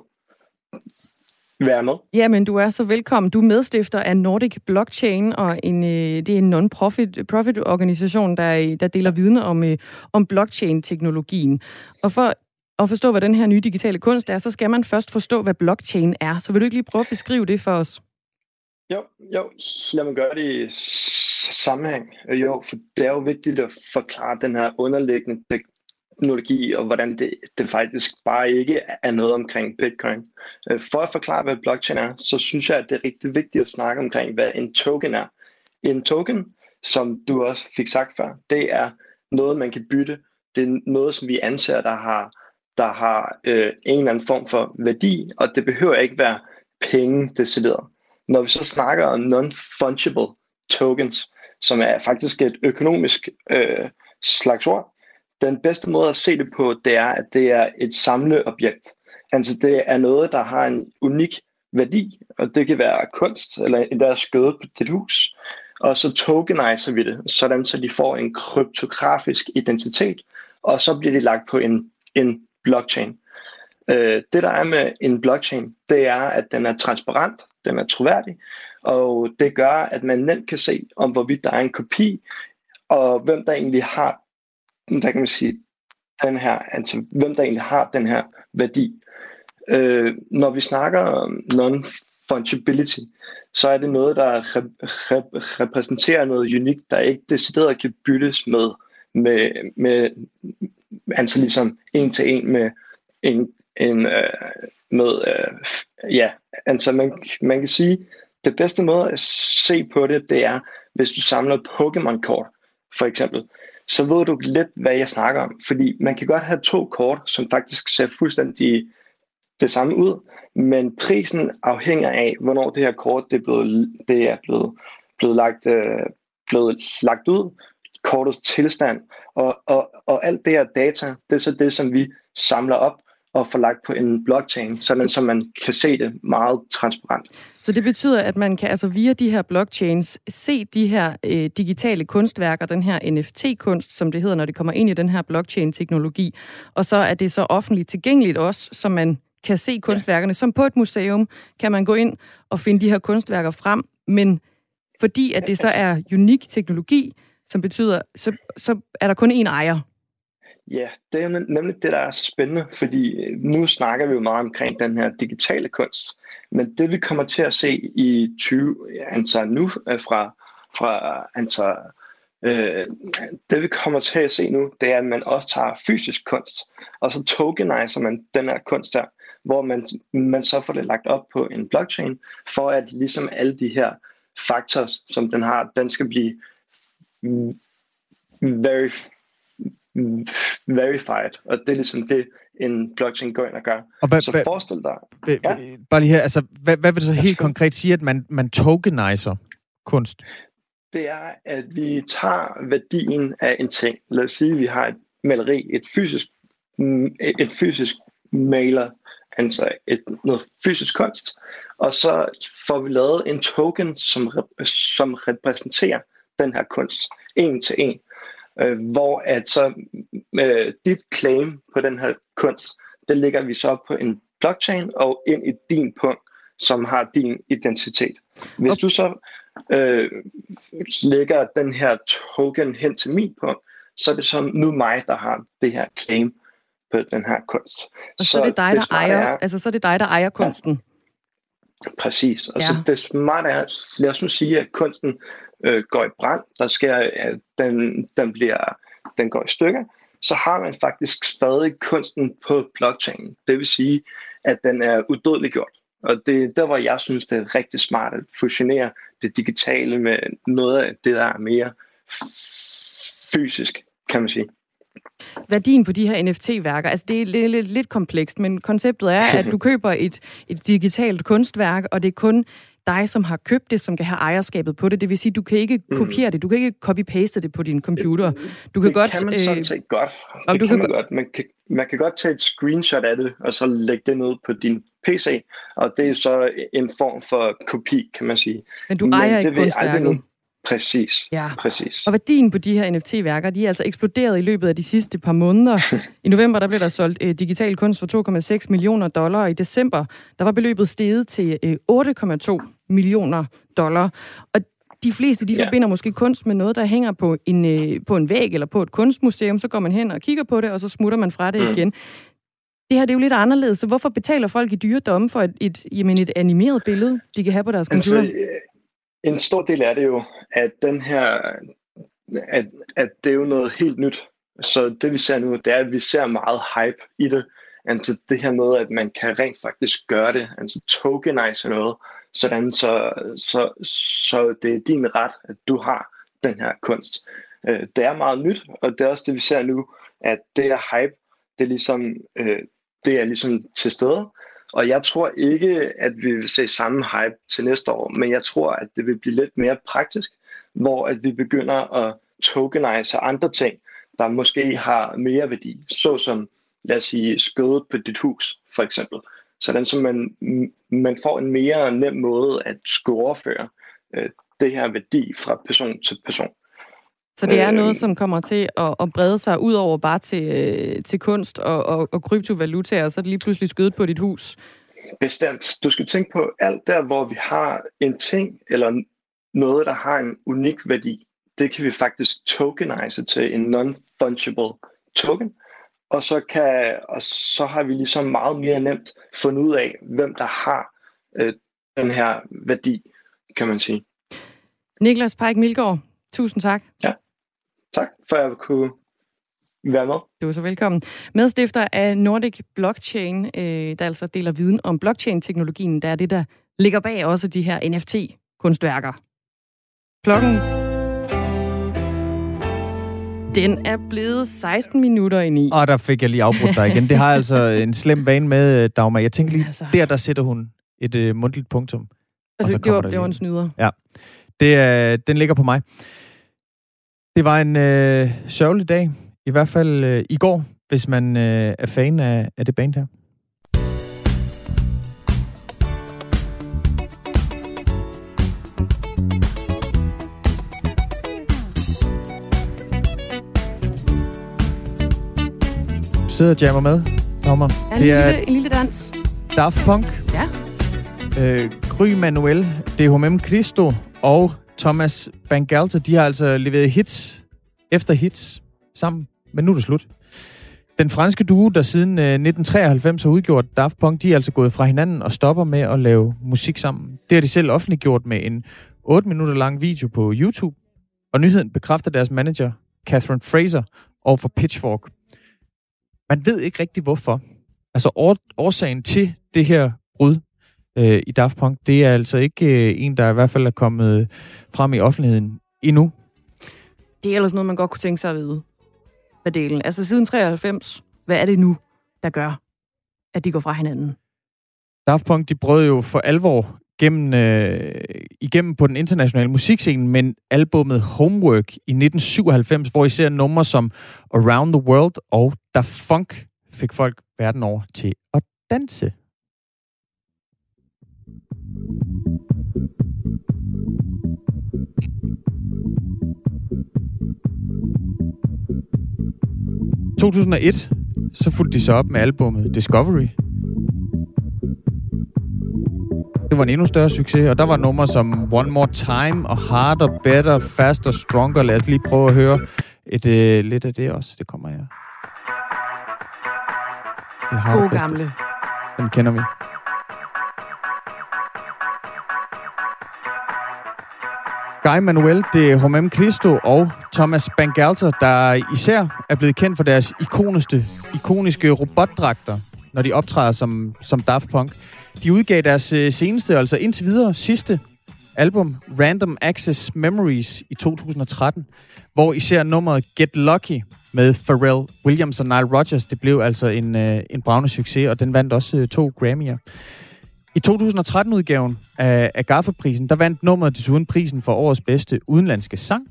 være med. Jamen, du er så velkommen. Du er medstifter af Nordic Blockchain, og en, øh, det er en non-profit profit organisation, der, der deler viden om, øh, om blockchain-teknologien. Og for at forstå, hvad den her nye digitale kunst er, så skal man først forstå, hvad blockchain er. Så vil du ikke lige prøve at beskrive det for os? Jo, jo. Lad mig gøre det sammenhæng. Øh, jo, for det er jo vigtigt at forklare den her underliggende teknologi, og hvordan det, det faktisk bare ikke er noget omkring Bitcoin. Øh, for at forklare, hvad blockchain er, så synes jeg, at det er rigtig vigtigt at snakke omkring, hvad en token er. En token, som du også fik sagt før, det er noget, man kan bytte. Det er noget, som vi anser, der har, der har øh, en eller anden form for værdi, og det behøver ikke være penge decideret. Når vi så snakker om non-fungible tokens, som er faktisk et økonomisk øh, slags ord, den bedste måde at se det på, det er, at det er et samleobjekt. Altså det er noget, der har en unik værdi, og det kan være kunst, eller endda skødet på dit hus. Og så tokeniser vi det, sådan så de får en kryptografisk identitet, og så bliver de lagt på en, en blockchain. Øh, det der er med en blockchain, det er, at den er transparent, den er troværdig, og det gør, at man nemt kan se, om hvorvidt der er en kopi, og hvem der egentlig har, hvad kan man sige, den her, altså hvem der egentlig har den her værdi. Øh, når vi snakker om non-fungibility, så er det noget, der rep- repræsenterer noget unikt, der ikke decideret kan byttes med, med, med altså ligesom en til en med en, en øh, med, øh, ja, altså man, man kan sige, det bedste måde at se på det, det er, hvis du samler Pokémon-kort, for eksempel, så ved du lidt, hvad jeg snakker om. Fordi man kan godt have to kort, som faktisk ser fuldstændig det samme ud, men prisen afhænger af, hvornår det her kort det er blevet, det er blevet, blevet, lagt, øh, blevet lagt ud, kortets tilstand, og, og, og alt det her data, det er så det, som vi samler op og få lagt på en blockchain, sådan så man kan se det meget transparent. Så det betyder, at man kan altså via de her blockchains se de her øh, digitale kunstværker, den her NFT-kunst, som det hedder, når det kommer ind i den her blockchain-teknologi, og så er det så offentligt tilgængeligt også, så man kan se kunstværkerne. Ja. Som på et museum kan man gå ind og finde de her kunstværker frem, men fordi at det så altså- er unik teknologi, som betyder, så, så er der kun én ejer. Ja, det er nemlig det, der er så spændende, fordi øh, nu snakker vi jo meget omkring den her digitale kunst, men det vi kommer til at se i 20, altså nu øh, fra, fra altså, øh, det vi kommer til at se nu, det er, at man også tager fysisk kunst, og så tokeniser man den her kunst der, hvor man, man så får det lagt op på en blockchain, for at ligesom alle de her faktorer, som den har, den skal blive mm, very, verified, og det er ligesom det, en blockchain går ind og gør. Og hvad, så hvad, forestil dig... Hvad, ja. Bare lige her, altså, hvad, hvad vil det så helt konkret sige, at man, man tokeniser kunst? Det er, at vi tager værdien af en ting. Lad os sige, at vi har et maleri, et fysisk, et fysisk maler, altså et, noget fysisk kunst, og så får vi lavet en token, som, som repræsenterer den her kunst, en til en øh, hvor at så øh, dit claim på den her kunst, det lægger vi så på en blockchain og ind i din punkt, som har din identitet. Hvis okay. du så øh, lægger den her token hen til min punkt, så er det så nu mig, der har det her claim på den her kunst. Og så, så er det dig, der ejer, er, altså så er det dig, der ejer kunsten. Ja, præcis. Og ja. så det smarte er, lad os nu sige, at kunsten øh, går i brand, der sker, at den, den, bliver, den går i stykker, så har man faktisk stadig kunsten på blockchain. Det vil sige, at den er udødelig gjort. Og det er der, hvor jeg synes, det er rigtig smart at fusionere det digitale med noget af det, der er mere fysisk, kan man sige. Værdien på de her NFT-værker, altså det er lidt, lidt, lidt komplekst, men konceptet er, at du køber et, et digitalt kunstværk, og det er kun dig, som har købt det, som kan have ejerskabet på det. Det vil sige, du kan ikke mm. kopiere det, du kan ikke copy-paste det på din computer. Du kan det godt, kan man sådan øh, set godt. Det kan, kan man godt. Man kan, man kan godt tage et screenshot af det, og så lægge det ned på din PC, og det er så en form for kopi, kan man sige. Men du ejer Men ikke kunstværket? Præcis, ja. præcis. Og værdien på de her NFT-værker, de er altså eksploderet i løbet af de sidste par måneder. I november, der blev der solgt øh, digital kunst for 2,6 millioner dollar, og i december, der var beløbet steget til øh, 8,2 millioner dollar. Og de fleste, de ja. forbinder måske kunst med noget, der hænger på en, øh, på en væg eller på et kunstmuseum. Så går man hen og kigger på det, og så smutter man fra det mm. igen. Det her det er jo lidt anderledes, så hvorfor betaler folk i dyre domme for et, et, jamen et animeret billede, de kan have på deres altså, computer? Altså, en stor del er det jo, at den her, at, at det er jo noget helt nyt. Så det vi ser nu, det er, at vi ser meget hype i det. Altså det her med, at man kan rent faktisk gøre det, altså tokenize noget, sådan så, så, så det er din ret, at du har den her kunst. Øh, det er meget nyt, og det er også det, vi ser nu, at det her hype, det er ligesom, øh, det er ligesom til stede, og jeg tror ikke, at vi vil se samme hype til næste år, men jeg tror, at det vil blive lidt mere praktisk, hvor at vi begynder at tokenize andre ting, der måske har mere værdi, såsom, lad os sige, skødet på dit hus, for eksempel. Sådan så man, man får en mere nem måde at skulle overføre øh, det her værdi fra person til person. Så det er noget, øh, som kommer til at, at brede sig ud over bare til, øh, til kunst og, og, og kryptovalutaer, og så er det lige pludselig skødet på dit hus? Bestemt. Du skal tænke på alt der, hvor vi har en ting eller noget, der har en unik værdi. Det kan vi faktisk tokenize til en non-fungible token. Og så, kan, og så har vi ligesom meget mere nemt fundet ud af, hvem der har øh, den her værdi, kan man sige. Niklas Pajk Milgaard, tusind tak. Ja. Tak for, at jeg kunne være med. Du er så velkommen. Medstifter af Nordic Blockchain, øh, der altså deler viden om blockchain-teknologien, der er det, der ligger bag også de her NFT-kunstværker. Klokken den er blevet 16 minutter ind i. Og der fik jeg lige afbrudt dig igen. Det har altså en slem vane med, øh, Dagmar. Jeg tænker lige, altså... der, der sætter hun et uh, mundtligt punktum. Altså, det var, det var en snyder. Ja. Det, uh, den ligger på mig. Det var en øh, sørgelig dag, i hvert fald øh, i går, hvis man øh, er fan af, af det band her. Sidder og jammer med, Tommer. Ja, en, det er lille, en lille dans. Daft Punk. Ja. Øh, Gry Manuel, DHM Cristo og Thomas Bangalter, de har altså leveret hits efter hits sammen, men nu er det slut. Den franske duo, der siden 1993 øh, har udgjort Daft Punk, de er altså gået fra hinanden og stopper med at lave musik sammen. Det har de selv offentliggjort med en 8 minutter lang video på YouTube, og nyheden bekræfter deres manager, Catherine Fraser, og for Pitchfork. Man ved ikke rigtig hvorfor. Altså årsagen til det her brud øh, i Daft Punk. Det er altså ikke øh, en, der i hvert fald er kommet frem i offentligheden endnu. Det er ellers noget, man godt kunne tænke sig at vide. Hvad delen? Altså siden 93, hvad er det nu, der gør, at de går fra hinanden? Daft Punk, de brød jo for alvor gennem, øh, igennem på den internationale musikscene, men albummet Homework i 1997, hvor I ser numre som Around the World og Da Funk fik folk verden over til at danse. I 2001 så fulgte de så op med albummet Discovery, det var en endnu større succes, og der var numre som One More Time og Harder, Better, Faster, Stronger. Lad os lige prøve at høre et, uh, lidt af det også. Det kommer her. Det God gamle. Den kender vi. Guy Manuel de Homem Cristo og Thomas Bangalter, der især er blevet kendt for deres ikoniske, ikoniske robotdragter, når de optræder som, som Daft Punk. De udgav deres øh, seneste, altså indtil videre sidste album, Random Access Memories i 2013, hvor især nummeret Get Lucky med Pharrell Williams og Nile Rodgers, det blev altså en, øh, en bravende succes, og den vandt også øh, to Grammy'er. I 2013-udgaven af, af Gaffa-prisen, der vandt nummeret desuden prisen for årets bedste udenlandske sang,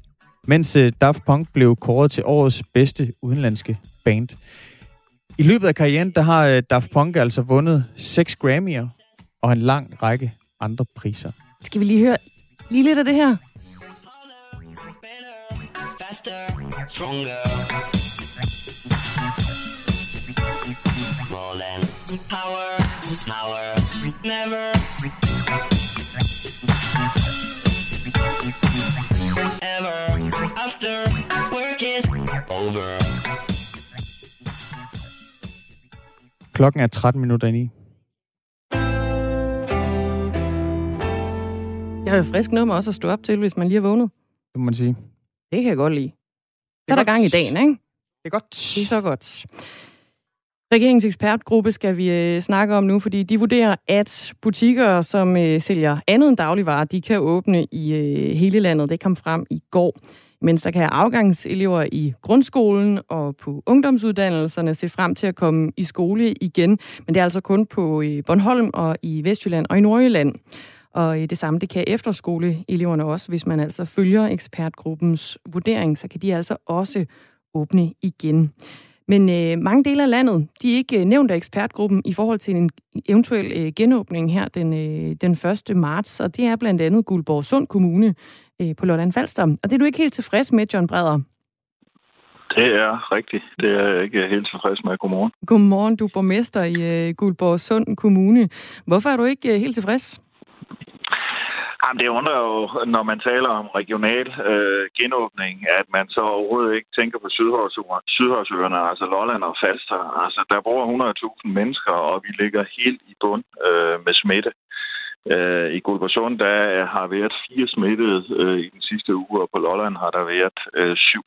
mens øh, Daft Punk blev kåret til årets bedste udenlandske band. I løbet af karrieren, der har øh, Daft Punk altså vundet seks Grammy'er og en lang række andre priser. Skal vi lige høre lige lidt af det her? faster, stronger. More than power, power, never. Ever after work is over. Klokken er 13 minutter i. Det har et frisk nummer også at stå op til, hvis man lige har vågnet. Det må man sige. Det kan jeg godt lide. Så er der gang i dagen, ikke? Det er godt. Det er så godt. Regeringens ekspertgruppe skal vi øh, snakke om nu, fordi de vurderer, at butikker, som øh, sælger andet end dagligvarer, de kan åbne i øh, hele landet. Det kom frem i går. Mens der kan afgangselever i grundskolen og på ungdomsuddannelserne se frem til at komme i skole igen. Men det er altså kun på øh, Bornholm og i Vestjylland og i Nordjylland. Og det samme, det kan efterskoleeleverne også, hvis man altså følger ekspertgruppens vurdering, så kan de altså også åbne igen. Men øh, mange dele af landet, de er ikke øh, nævnt af ekspertgruppen i forhold til en eventuel øh, genåbning her den, øh, den 1. marts, og det er blandt andet Guldborg Sund Kommune øh, på Lolland Falster. Og det er du ikke helt tilfreds med, John Breder? Det er rigtigt. Det er jeg ikke helt tilfreds med. Godmorgen. Godmorgen, du er borgmester i øh, Guldborg Sund Kommune. Hvorfor er du ikke øh, helt tilfreds? Jamen, det undrer jo, når man taler om regional øh, genåbning, at man så overhovedet ikke tænker på Sydhavsøerne, altså Lolland og Falster. Altså, der bor 100.000 mennesker, og vi ligger helt i bund øh, med smitte. Øh, I Guldborgsund, der har været fire smittede øh, i den sidste uge, og på Lolland har der været øh, syv.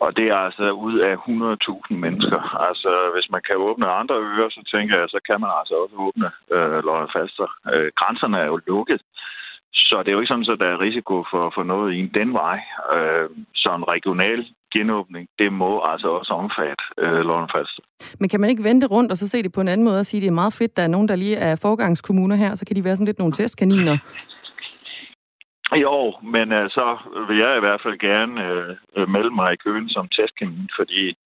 Og det er altså ud af 100.000 mennesker. Altså, hvis man kan åbne andre øer, så tænker jeg, så kan man altså også åbne øh, Lolland Falster. Øh, grænserne er jo lukket. Så det er jo ikke sådan, at der er risiko for, for noget i den vej. Øh, så en regional genåbning, det må altså også omfatte øh, Lolland Men kan man ikke vente rundt og så se det på en anden måde og sige, at det er meget fedt, der er nogen, der lige er forgangskommuner her, så kan de være sådan lidt nogle testkaniner? Jo, men øh, så vil jeg i hvert fald gerne øh, melde mig i køen som testkanin, fordi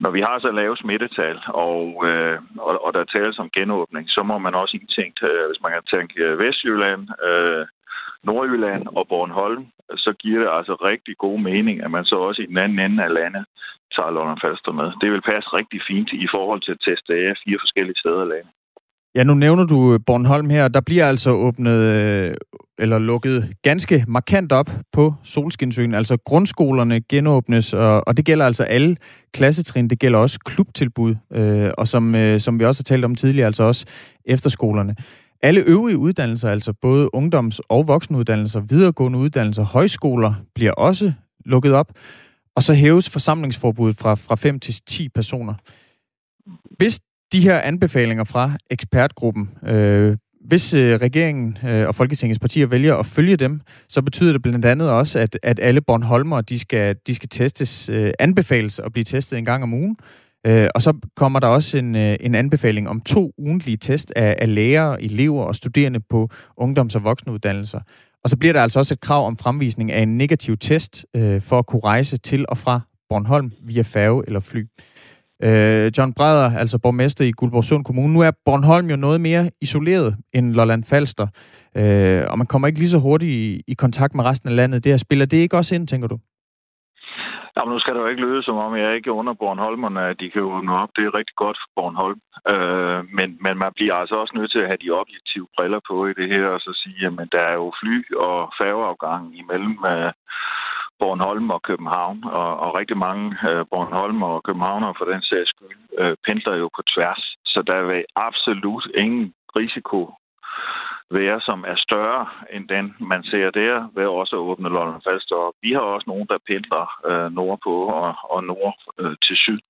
når vi har så lave smittetal, og, øh, og, og der tales om genåbning, så må man også indtænke, øh, hvis man kan tænke Vestjylland, øh, Nordjylland og Bornholm, så giver det altså rigtig god mening, at man så også i den anden ende af landet tager London Falster med. Det vil passe rigtig fint i forhold til at teste af fire forskellige steder i landet. Ja, nu nævner du øh, Bornholm her. Der bliver altså åbnet øh, eller lukket ganske markant op på Solskinsøen. Altså grundskolerne genåbnes, og, og det gælder altså alle klassetrin. Det gælder også klubtilbud, øh, og som, øh, som vi også har talt om tidligere, altså også efterskolerne. Alle øvrige uddannelser, altså både ungdoms- og voksenuddannelser, videregående uddannelser, højskoler, bliver også lukket op. Og så hæves forsamlingsforbuddet fra, fra 5 til 10 personer. Hvis de her anbefalinger fra ekspertgruppen øh, hvis øh, regeringen øh, og Folketingets partier vælger at følge dem, så betyder det blandt andet også, at, at alle Bornholmer, de skal, de skal testes, øh, anbefales at blive testet en gang om ugen. Øh, og så kommer der også en, øh, en anbefaling om to ugentlige test af, af lærere, elever og studerende på ungdoms- og voksenuddannelser. Og så bliver der altså også et krav om fremvisning af en negativ test øh, for at kunne rejse til og fra Bornholm via færge eller fly. Øh, John Breder, altså borgmester i Guldborgsund Kommune. Nu er Bornholm jo noget mere isoleret end Lolland Falster, øh, og man kommer ikke lige så hurtigt i, i kontakt med resten af landet. Det her spiller det ikke også ind, tænker du? Jamen, nu skal det jo ikke lyde, som om jeg ikke under Bornholmerne, at de kan åbne op. Det er rigtig godt for Bornholm. Øh, men, men man bliver altså også nødt til at have de objektive briller på i det her, og så sige, at der er jo fly- og færgeafgang imellem øh, Bornholm og København, og, og rigtig mange øh, Bornholm og Københavnere for den sags skyld øh, pendler jo på tværs. Så der er absolut ingen risiko være, som er større end den, man ser der, ved også at åbne Lolland Falster op. Vi har også nogen, der pendler øh, nordpå og, og nord øh, til syd.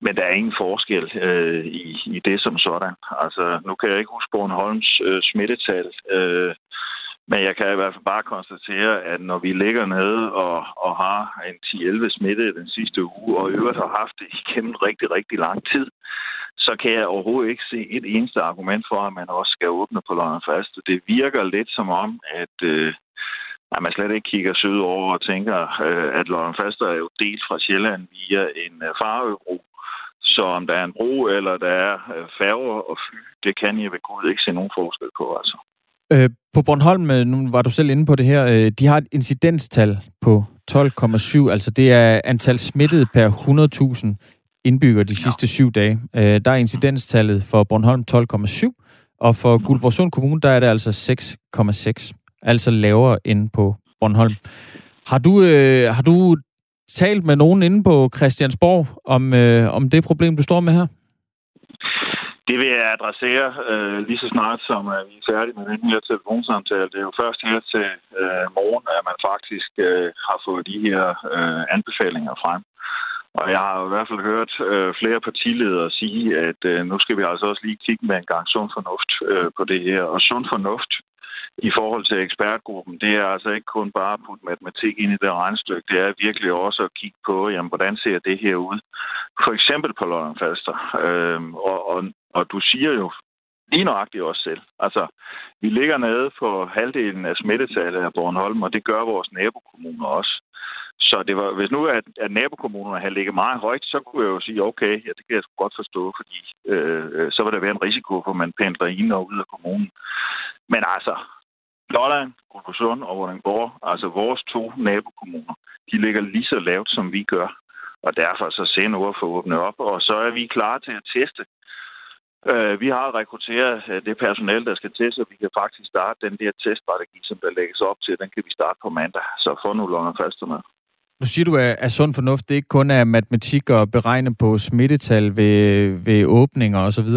Men der er ingen forskel øh, i, i det som sådan. Altså, nu kan jeg ikke huske Bornholms øh, smittetal, øh, men jeg kan i hvert fald bare konstatere, at når vi ligger nede og, og har en 10-11 smitte den sidste uge, og i øvrigt har haft det igennem rigtig, rigtig lang tid, så kan jeg overhovedet ikke se et eneste argument for, at man også skal åbne på London Fast. Det virker lidt som om, at, øh, at man slet ikke kigger sydover og tænker, øh, at London Fast er jo delt fra Sjælland via en øh, farøbro. Så om der er en bro eller der er øh, færger og fly, det kan jeg ved Gud ikke se nogen forskel på. Altså. Øh, på Bornholm, øh, nu var du selv inde på det her, øh, de har et incidenstal på 12,7, altså det er antal smittede per 100.000 indbyggere de sidste syv dage. Øh, der er incidenstallet for Bornholm 12,7, og for Guldborgsund Kommune, der er det altså 6,6, altså lavere end på Bornholm. Har du, øh, har du talt med nogen inde på Christiansborg om, øh, om det problem, du står med her? Det vil jeg adressere øh, lige så snart, som øh, vi er færdige med den her telefonsamtale. Det er jo først her til øh, morgen, at man faktisk øh, har fået de her øh, anbefalinger frem. Og jeg har i hvert fald hørt øh, flere partiledere sige, at øh, nu skal vi altså også lige kigge med en gang sund fornuft øh, på det her. Og sund fornuft i forhold til ekspertgruppen, det er altså ikke kun bare at putte matematik ind i det regnstykke, det er virkelig også at kigge på, jamen, hvordan ser det her ud? For eksempel på Lolland Falster. Øh, og, og, og du siger jo lige nøjagtigt også selv. Altså, vi ligger nede på halvdelen af smittetallet af Bornholm, og det gør vores nabokommuner også. Så det var, hvis nu at, at nabokommunerne havde ligget meget højt, så kunne jeg jo sige, okay, ja, det kan jeg godt forstå, fordi øh, så vil der være en risiko for, at man pendler ind og ud af kommunen. Men altså, Lolland, Guldborgsund og Vordingborg, altså vores to nabokommuner, de ligger lige så lavt, som vi gør. Og derfor så se nu at åbne op, og så er vi klar til at teste. Øh, vi har rekrutteret øh, det personale, der skal teste, så vi kan faktisk starte den der teststrategi, som der lægges op til. Den kan vi starte på mandag, så få nu Lolland fast med. Nu siger du, at sund fornuft det ikke kun er matematik og beregne på smittetal ved, ved åbninger osv.,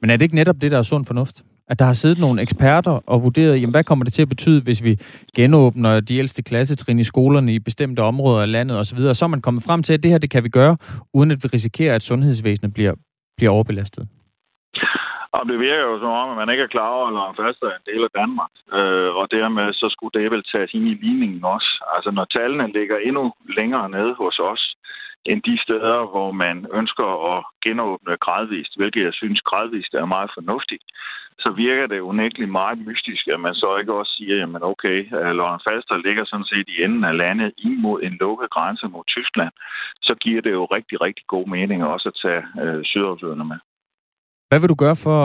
men er det ikke netop det, der er sund fornuft? At der har siddet nogle eksperter og vurderet, jamen, hvad kommer det til at betyde, hvis vi genåbner de ældste klassetrin i skolerne i bestemte områder af landet osv., og så er man kommet frem til, at det her det kan vi gøre, uden at vi risikerer, at sundhedsvæsenet bliver, bliver overbelastet. Og det virker jo som om, at man ikke er klar over, at Lolland Falster er en del af Danmark. Øh, og dermed så skulle det vel tages ind i ligningen også. Altså når tallene ligger endnu længere nede hos os, end de steder, hvor man ønsker at genåbne gradvist, hvilket jeg synes gradvist er meget fornuftigt, så virker det unægteligt meget mystisk, at man så ikke også siger, jamen okay, øh, Lolland Falster ligger sådan set i enden af landet imod en lukket grænse mod Tyskland, så giver det jo rigtig, rigtig god mening også at tage øh, sydafsøgerne med. Hvad vil du gøre for,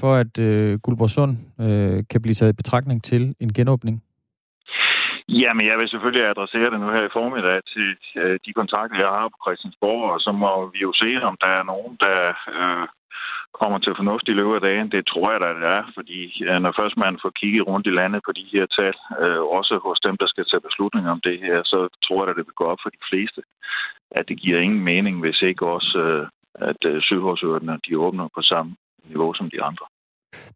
for at øh, Guldborgsund øh, kan blive taget i betragtning til en genåbning? Jamen, jeg vil selvfølgelig adressere det nu her i formiddag til øh, de kontakter, jeg har på Christiansborg, og så må vi jo se, om der er nogen, der øh, kommer til fornuft i løbet af dagen. Det tror jeg, der er, fordi øh, når først man får kigget rundt i landet på de her tal, øh, også hos dem, der skal tage beslutninger om det her, så tror jeg, at det vil gå op for de fleste, at det giver ingen mening, hvis ikke også øh, at øh, sygehusøerne de åbner på samme niveau som de andre.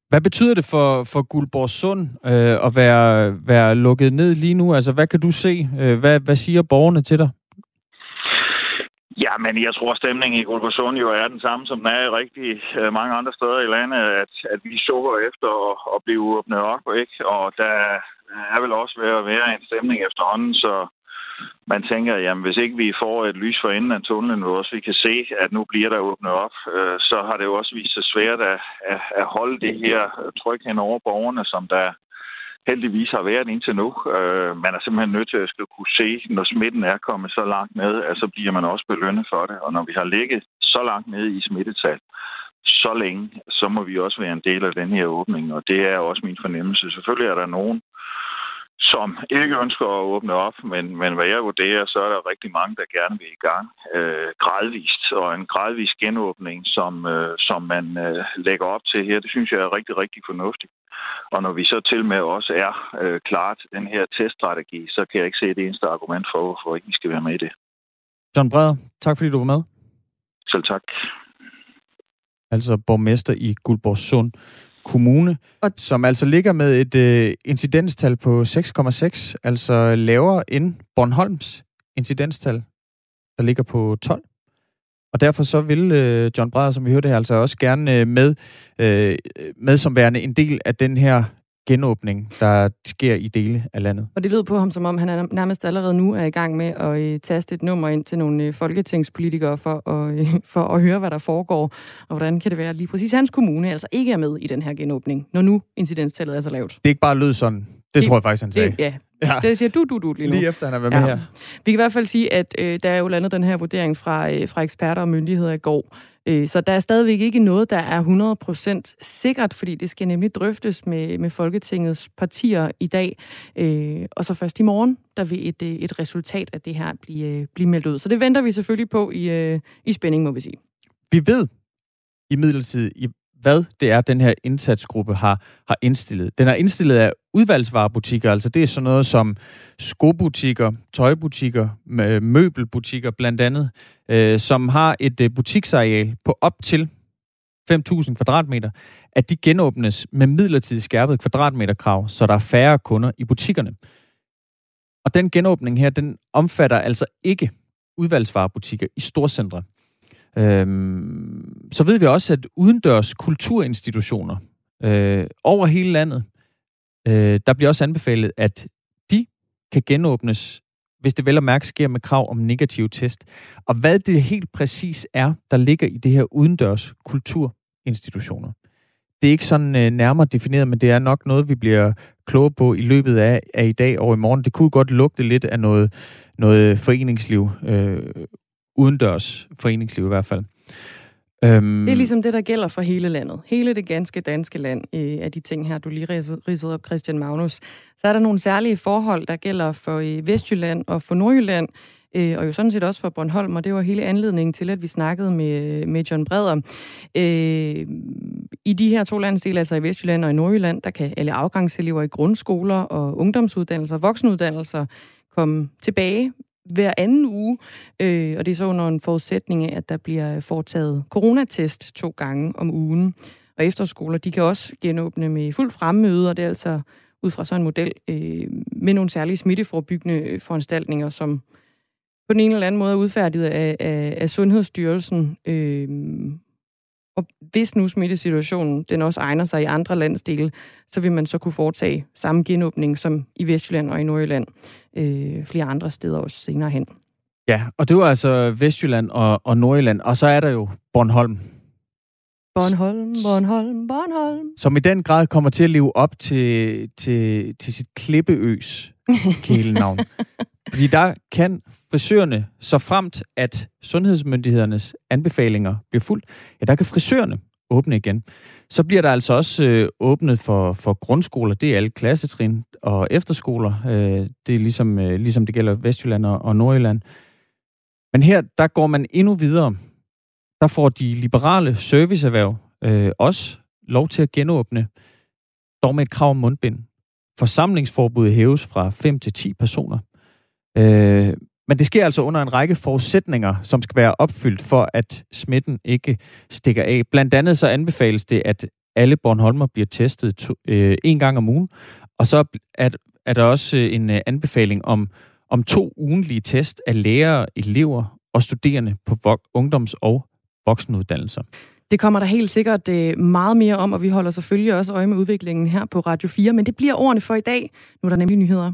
Hvad betyder det for, for Guldborgsund øh, at være, være lukket ned lige nu? Altså, hvad kan du se? Øh, hvad, hvad siger borgerne til dig? Ja, men jeg tror, stemningen i Guldborgsund jo er den samme, som den er i rigtig øh, mange andre steder i landet, at, at vi sukker efter at, at blive åbnet op, ikke? Og der er vel også ved at være en stemning efterhånden, så man tænker, jamen hvis ikke vi får et lys for enden af tunnelen, hvor også vi kan se, at nu bliver der åbnet op, øh, så har det jo også vist sig svært at, at, at holde det her tryk hen over borgerne, som der heldigvis har været indtil nu. Øh, man er simpelthen nødt til at skulle kunne se, når smitten er kommet så langt ned, at så bliver man også belønnet for det. Og når vi har ligget så langt nede i smittetal, så længe, så må vi også være en del af den her åbning, og det er også min fornemmelse. Selvfølgelig er der nogen, som ikke ønsker at åbne op, men, men hvad jeg vurderer, så er der rigtig mange, der gerne vil i gang øh, gradvist, og en gradvis genåbning, som, øh, som man øh, lægger op til her, det synes jeg er rigtig, rigtig fornuftigt. Og når vi så til med også er øh, klar til den her teststrategi, så kan jeg ikke se det eneste argument for, hvorfor ikke vi skal være med i det. John Breder, tak fordi du var med. Selv tak. Altså borgmester i Guldborgsund Kommune, og... som altså ligger med et øh, incidenstal på 6,6, altså lavere end Bornholms incidenstal, der ligger på 12. Og derfor så vil øh, John Breder, som vi hørte her, altså også gerne øh, med, øh, med som værende en del af den her genåbning, der sker i dele af landet. Og det lød på ham, som om han er nærmest allerede nu er i gang med at øh, taste et nummer ind til nogle øh, folketingspolitikere for at, øh, for at høre, hvad der foregår, og hvordan kan det være, at lige præcis hans kommune altså ikke er med i den her genåbning, når nu incidenstallet er så lavt. Det er ikke bare lød sådan. Det, det tror jeg faktisk, han sagde. Det, ja, Ja. Det siger du, du, du lige nu. Lige efter han har været ja. med her. Vi kan i hvert fald sige, at øh, der er jo landet den her vurdering fra, øh, fra eksperter og myndigheder i går. Øh, så der er stadigvæk ikke noget, der er 100% sikkert, fordi det skal nemlig drøftes med, med Folketingets partier i dag. Øh, og så først i morgen, der vil et, øh, et resultat af det her blive, øh, blive meldt ud. Så det venter vi selvfølgelig på i, i spænding, må vi sige. Vi ved i midlertid, i hvad det er, den her indsatsgruppe har, har indstillet. Den er indstillet af udvalgsvarebutikker, altså det er sådan noget som skobutikker, tøjbutikker, øh, møbelbutikker blandt andet, øh, som har et øh, butiksareal på op til 5.000 kvadratmeter, at de genåbnes med midlertidigt skærpet kvadratmeterkrav, så der er færre kunder i butikkerne. Og den genåbning her, den omfatter altså ikke udvalgsvarebutikker i storcentre. Øhm, så ved vi også, at udendørs kulturinstitutioner øh, over hele landet, øh, der bliver også anbefalet, at de kan genåbnes, hvis det vel og mærke sker med krav om negativ test. Og hvad det helt præcis er, der ligger i det her udendørs kulturinstitutioner. Det er ikke sådan øh, nærmere defineret, men det er nok noget, vi bliver kloge på i løbet af, af i dag og i morgen. Det kunne godt lugte lidt af noget, noget foreningsliv øh, udendørs foreningsliv i hvert fald. Øhm, det er ligesom det, der gælder for hele landet. Hele det ganske danske land øh, af de ting her, du lige ridsede op, Christian Magnus. Så er der nogle særlige forhold, der gælder for øh, Vestjylland og for Nordjylland, øh, og jo sådan set også for Bornholm, og det var hele anledningen til, at vi snakkede med, med John Breder. Øh, I de her to landsdele, altså i Vestjylland og i Nordjylland, der kan alle afgangselever i grundskoler og ungdomsuddannelser, voksenuddannelser, komme tilbage hver anden uge, øh, og det er så under en forudsætning af, at der bliver foretaget coronatest to gange om ugen. Og efterskoler, de kan også genåbne med fuld fremmøde, og det er altså ud fra sådan en model øh, med nogle særlige smitteforbyggende øh, foranstaltninger, som på den ene eller anden måde er udfærdiget af, af, af Sundhedsstyrelsen. Øh, og hvis nu smittesituationen den også egner sig i andre landsdele, så vil man så kunne foretage samme genåbning som i Vestjylland og i Nordjylland øh, flere andre steder også senere hen. Ja, og det var altså Vestjylland og, og Nordjylland, og så er der jo Bornholm. Bornholm, Bornholm, Bornholm. Som i den grad kommer til at leve op til, til, til sit klippeøs kælenavn. Fordi der kan frisørerne, så fremt at sundhedsmyndighedernes anbefalinger bliver fuldt, ja, der kan frisørerne åbne igen. Så bliver der altså også øh, åbnet for, for grundskoler, det er alle klassetrin, og efterskoler, øh, det er ligesom, øh, ligesom det gælder Vestjylland og, og Nordjylland. Men her, der går man endnu videre. Der får de liberale serviceerhverv øh, også lov til at genåbne, dog med et krav om mundbind. Forsamlingsforbuddet hæves fra 5 til 10 personer. Øh, men det sker altså under en række forudsætninger, som skal være opfyldt for, at smitten ikke stikker af. Blandt andet så anbefales det, at alle Bornholmer bliver testet to, øh, en gang om ugen, og så er, er der også øh, en øh, anbefaling om, om to ugenlige test af lærere, elever og og studerende på vok- ungdoms- og voksenuddannelser. Det kommer der helt sikkert øh, meget mere om, og vi holder selvfølgelig også øje med udviklingen her på Radio 4, men det bliver ordene for i dag. Nu er der nemlig nyheder.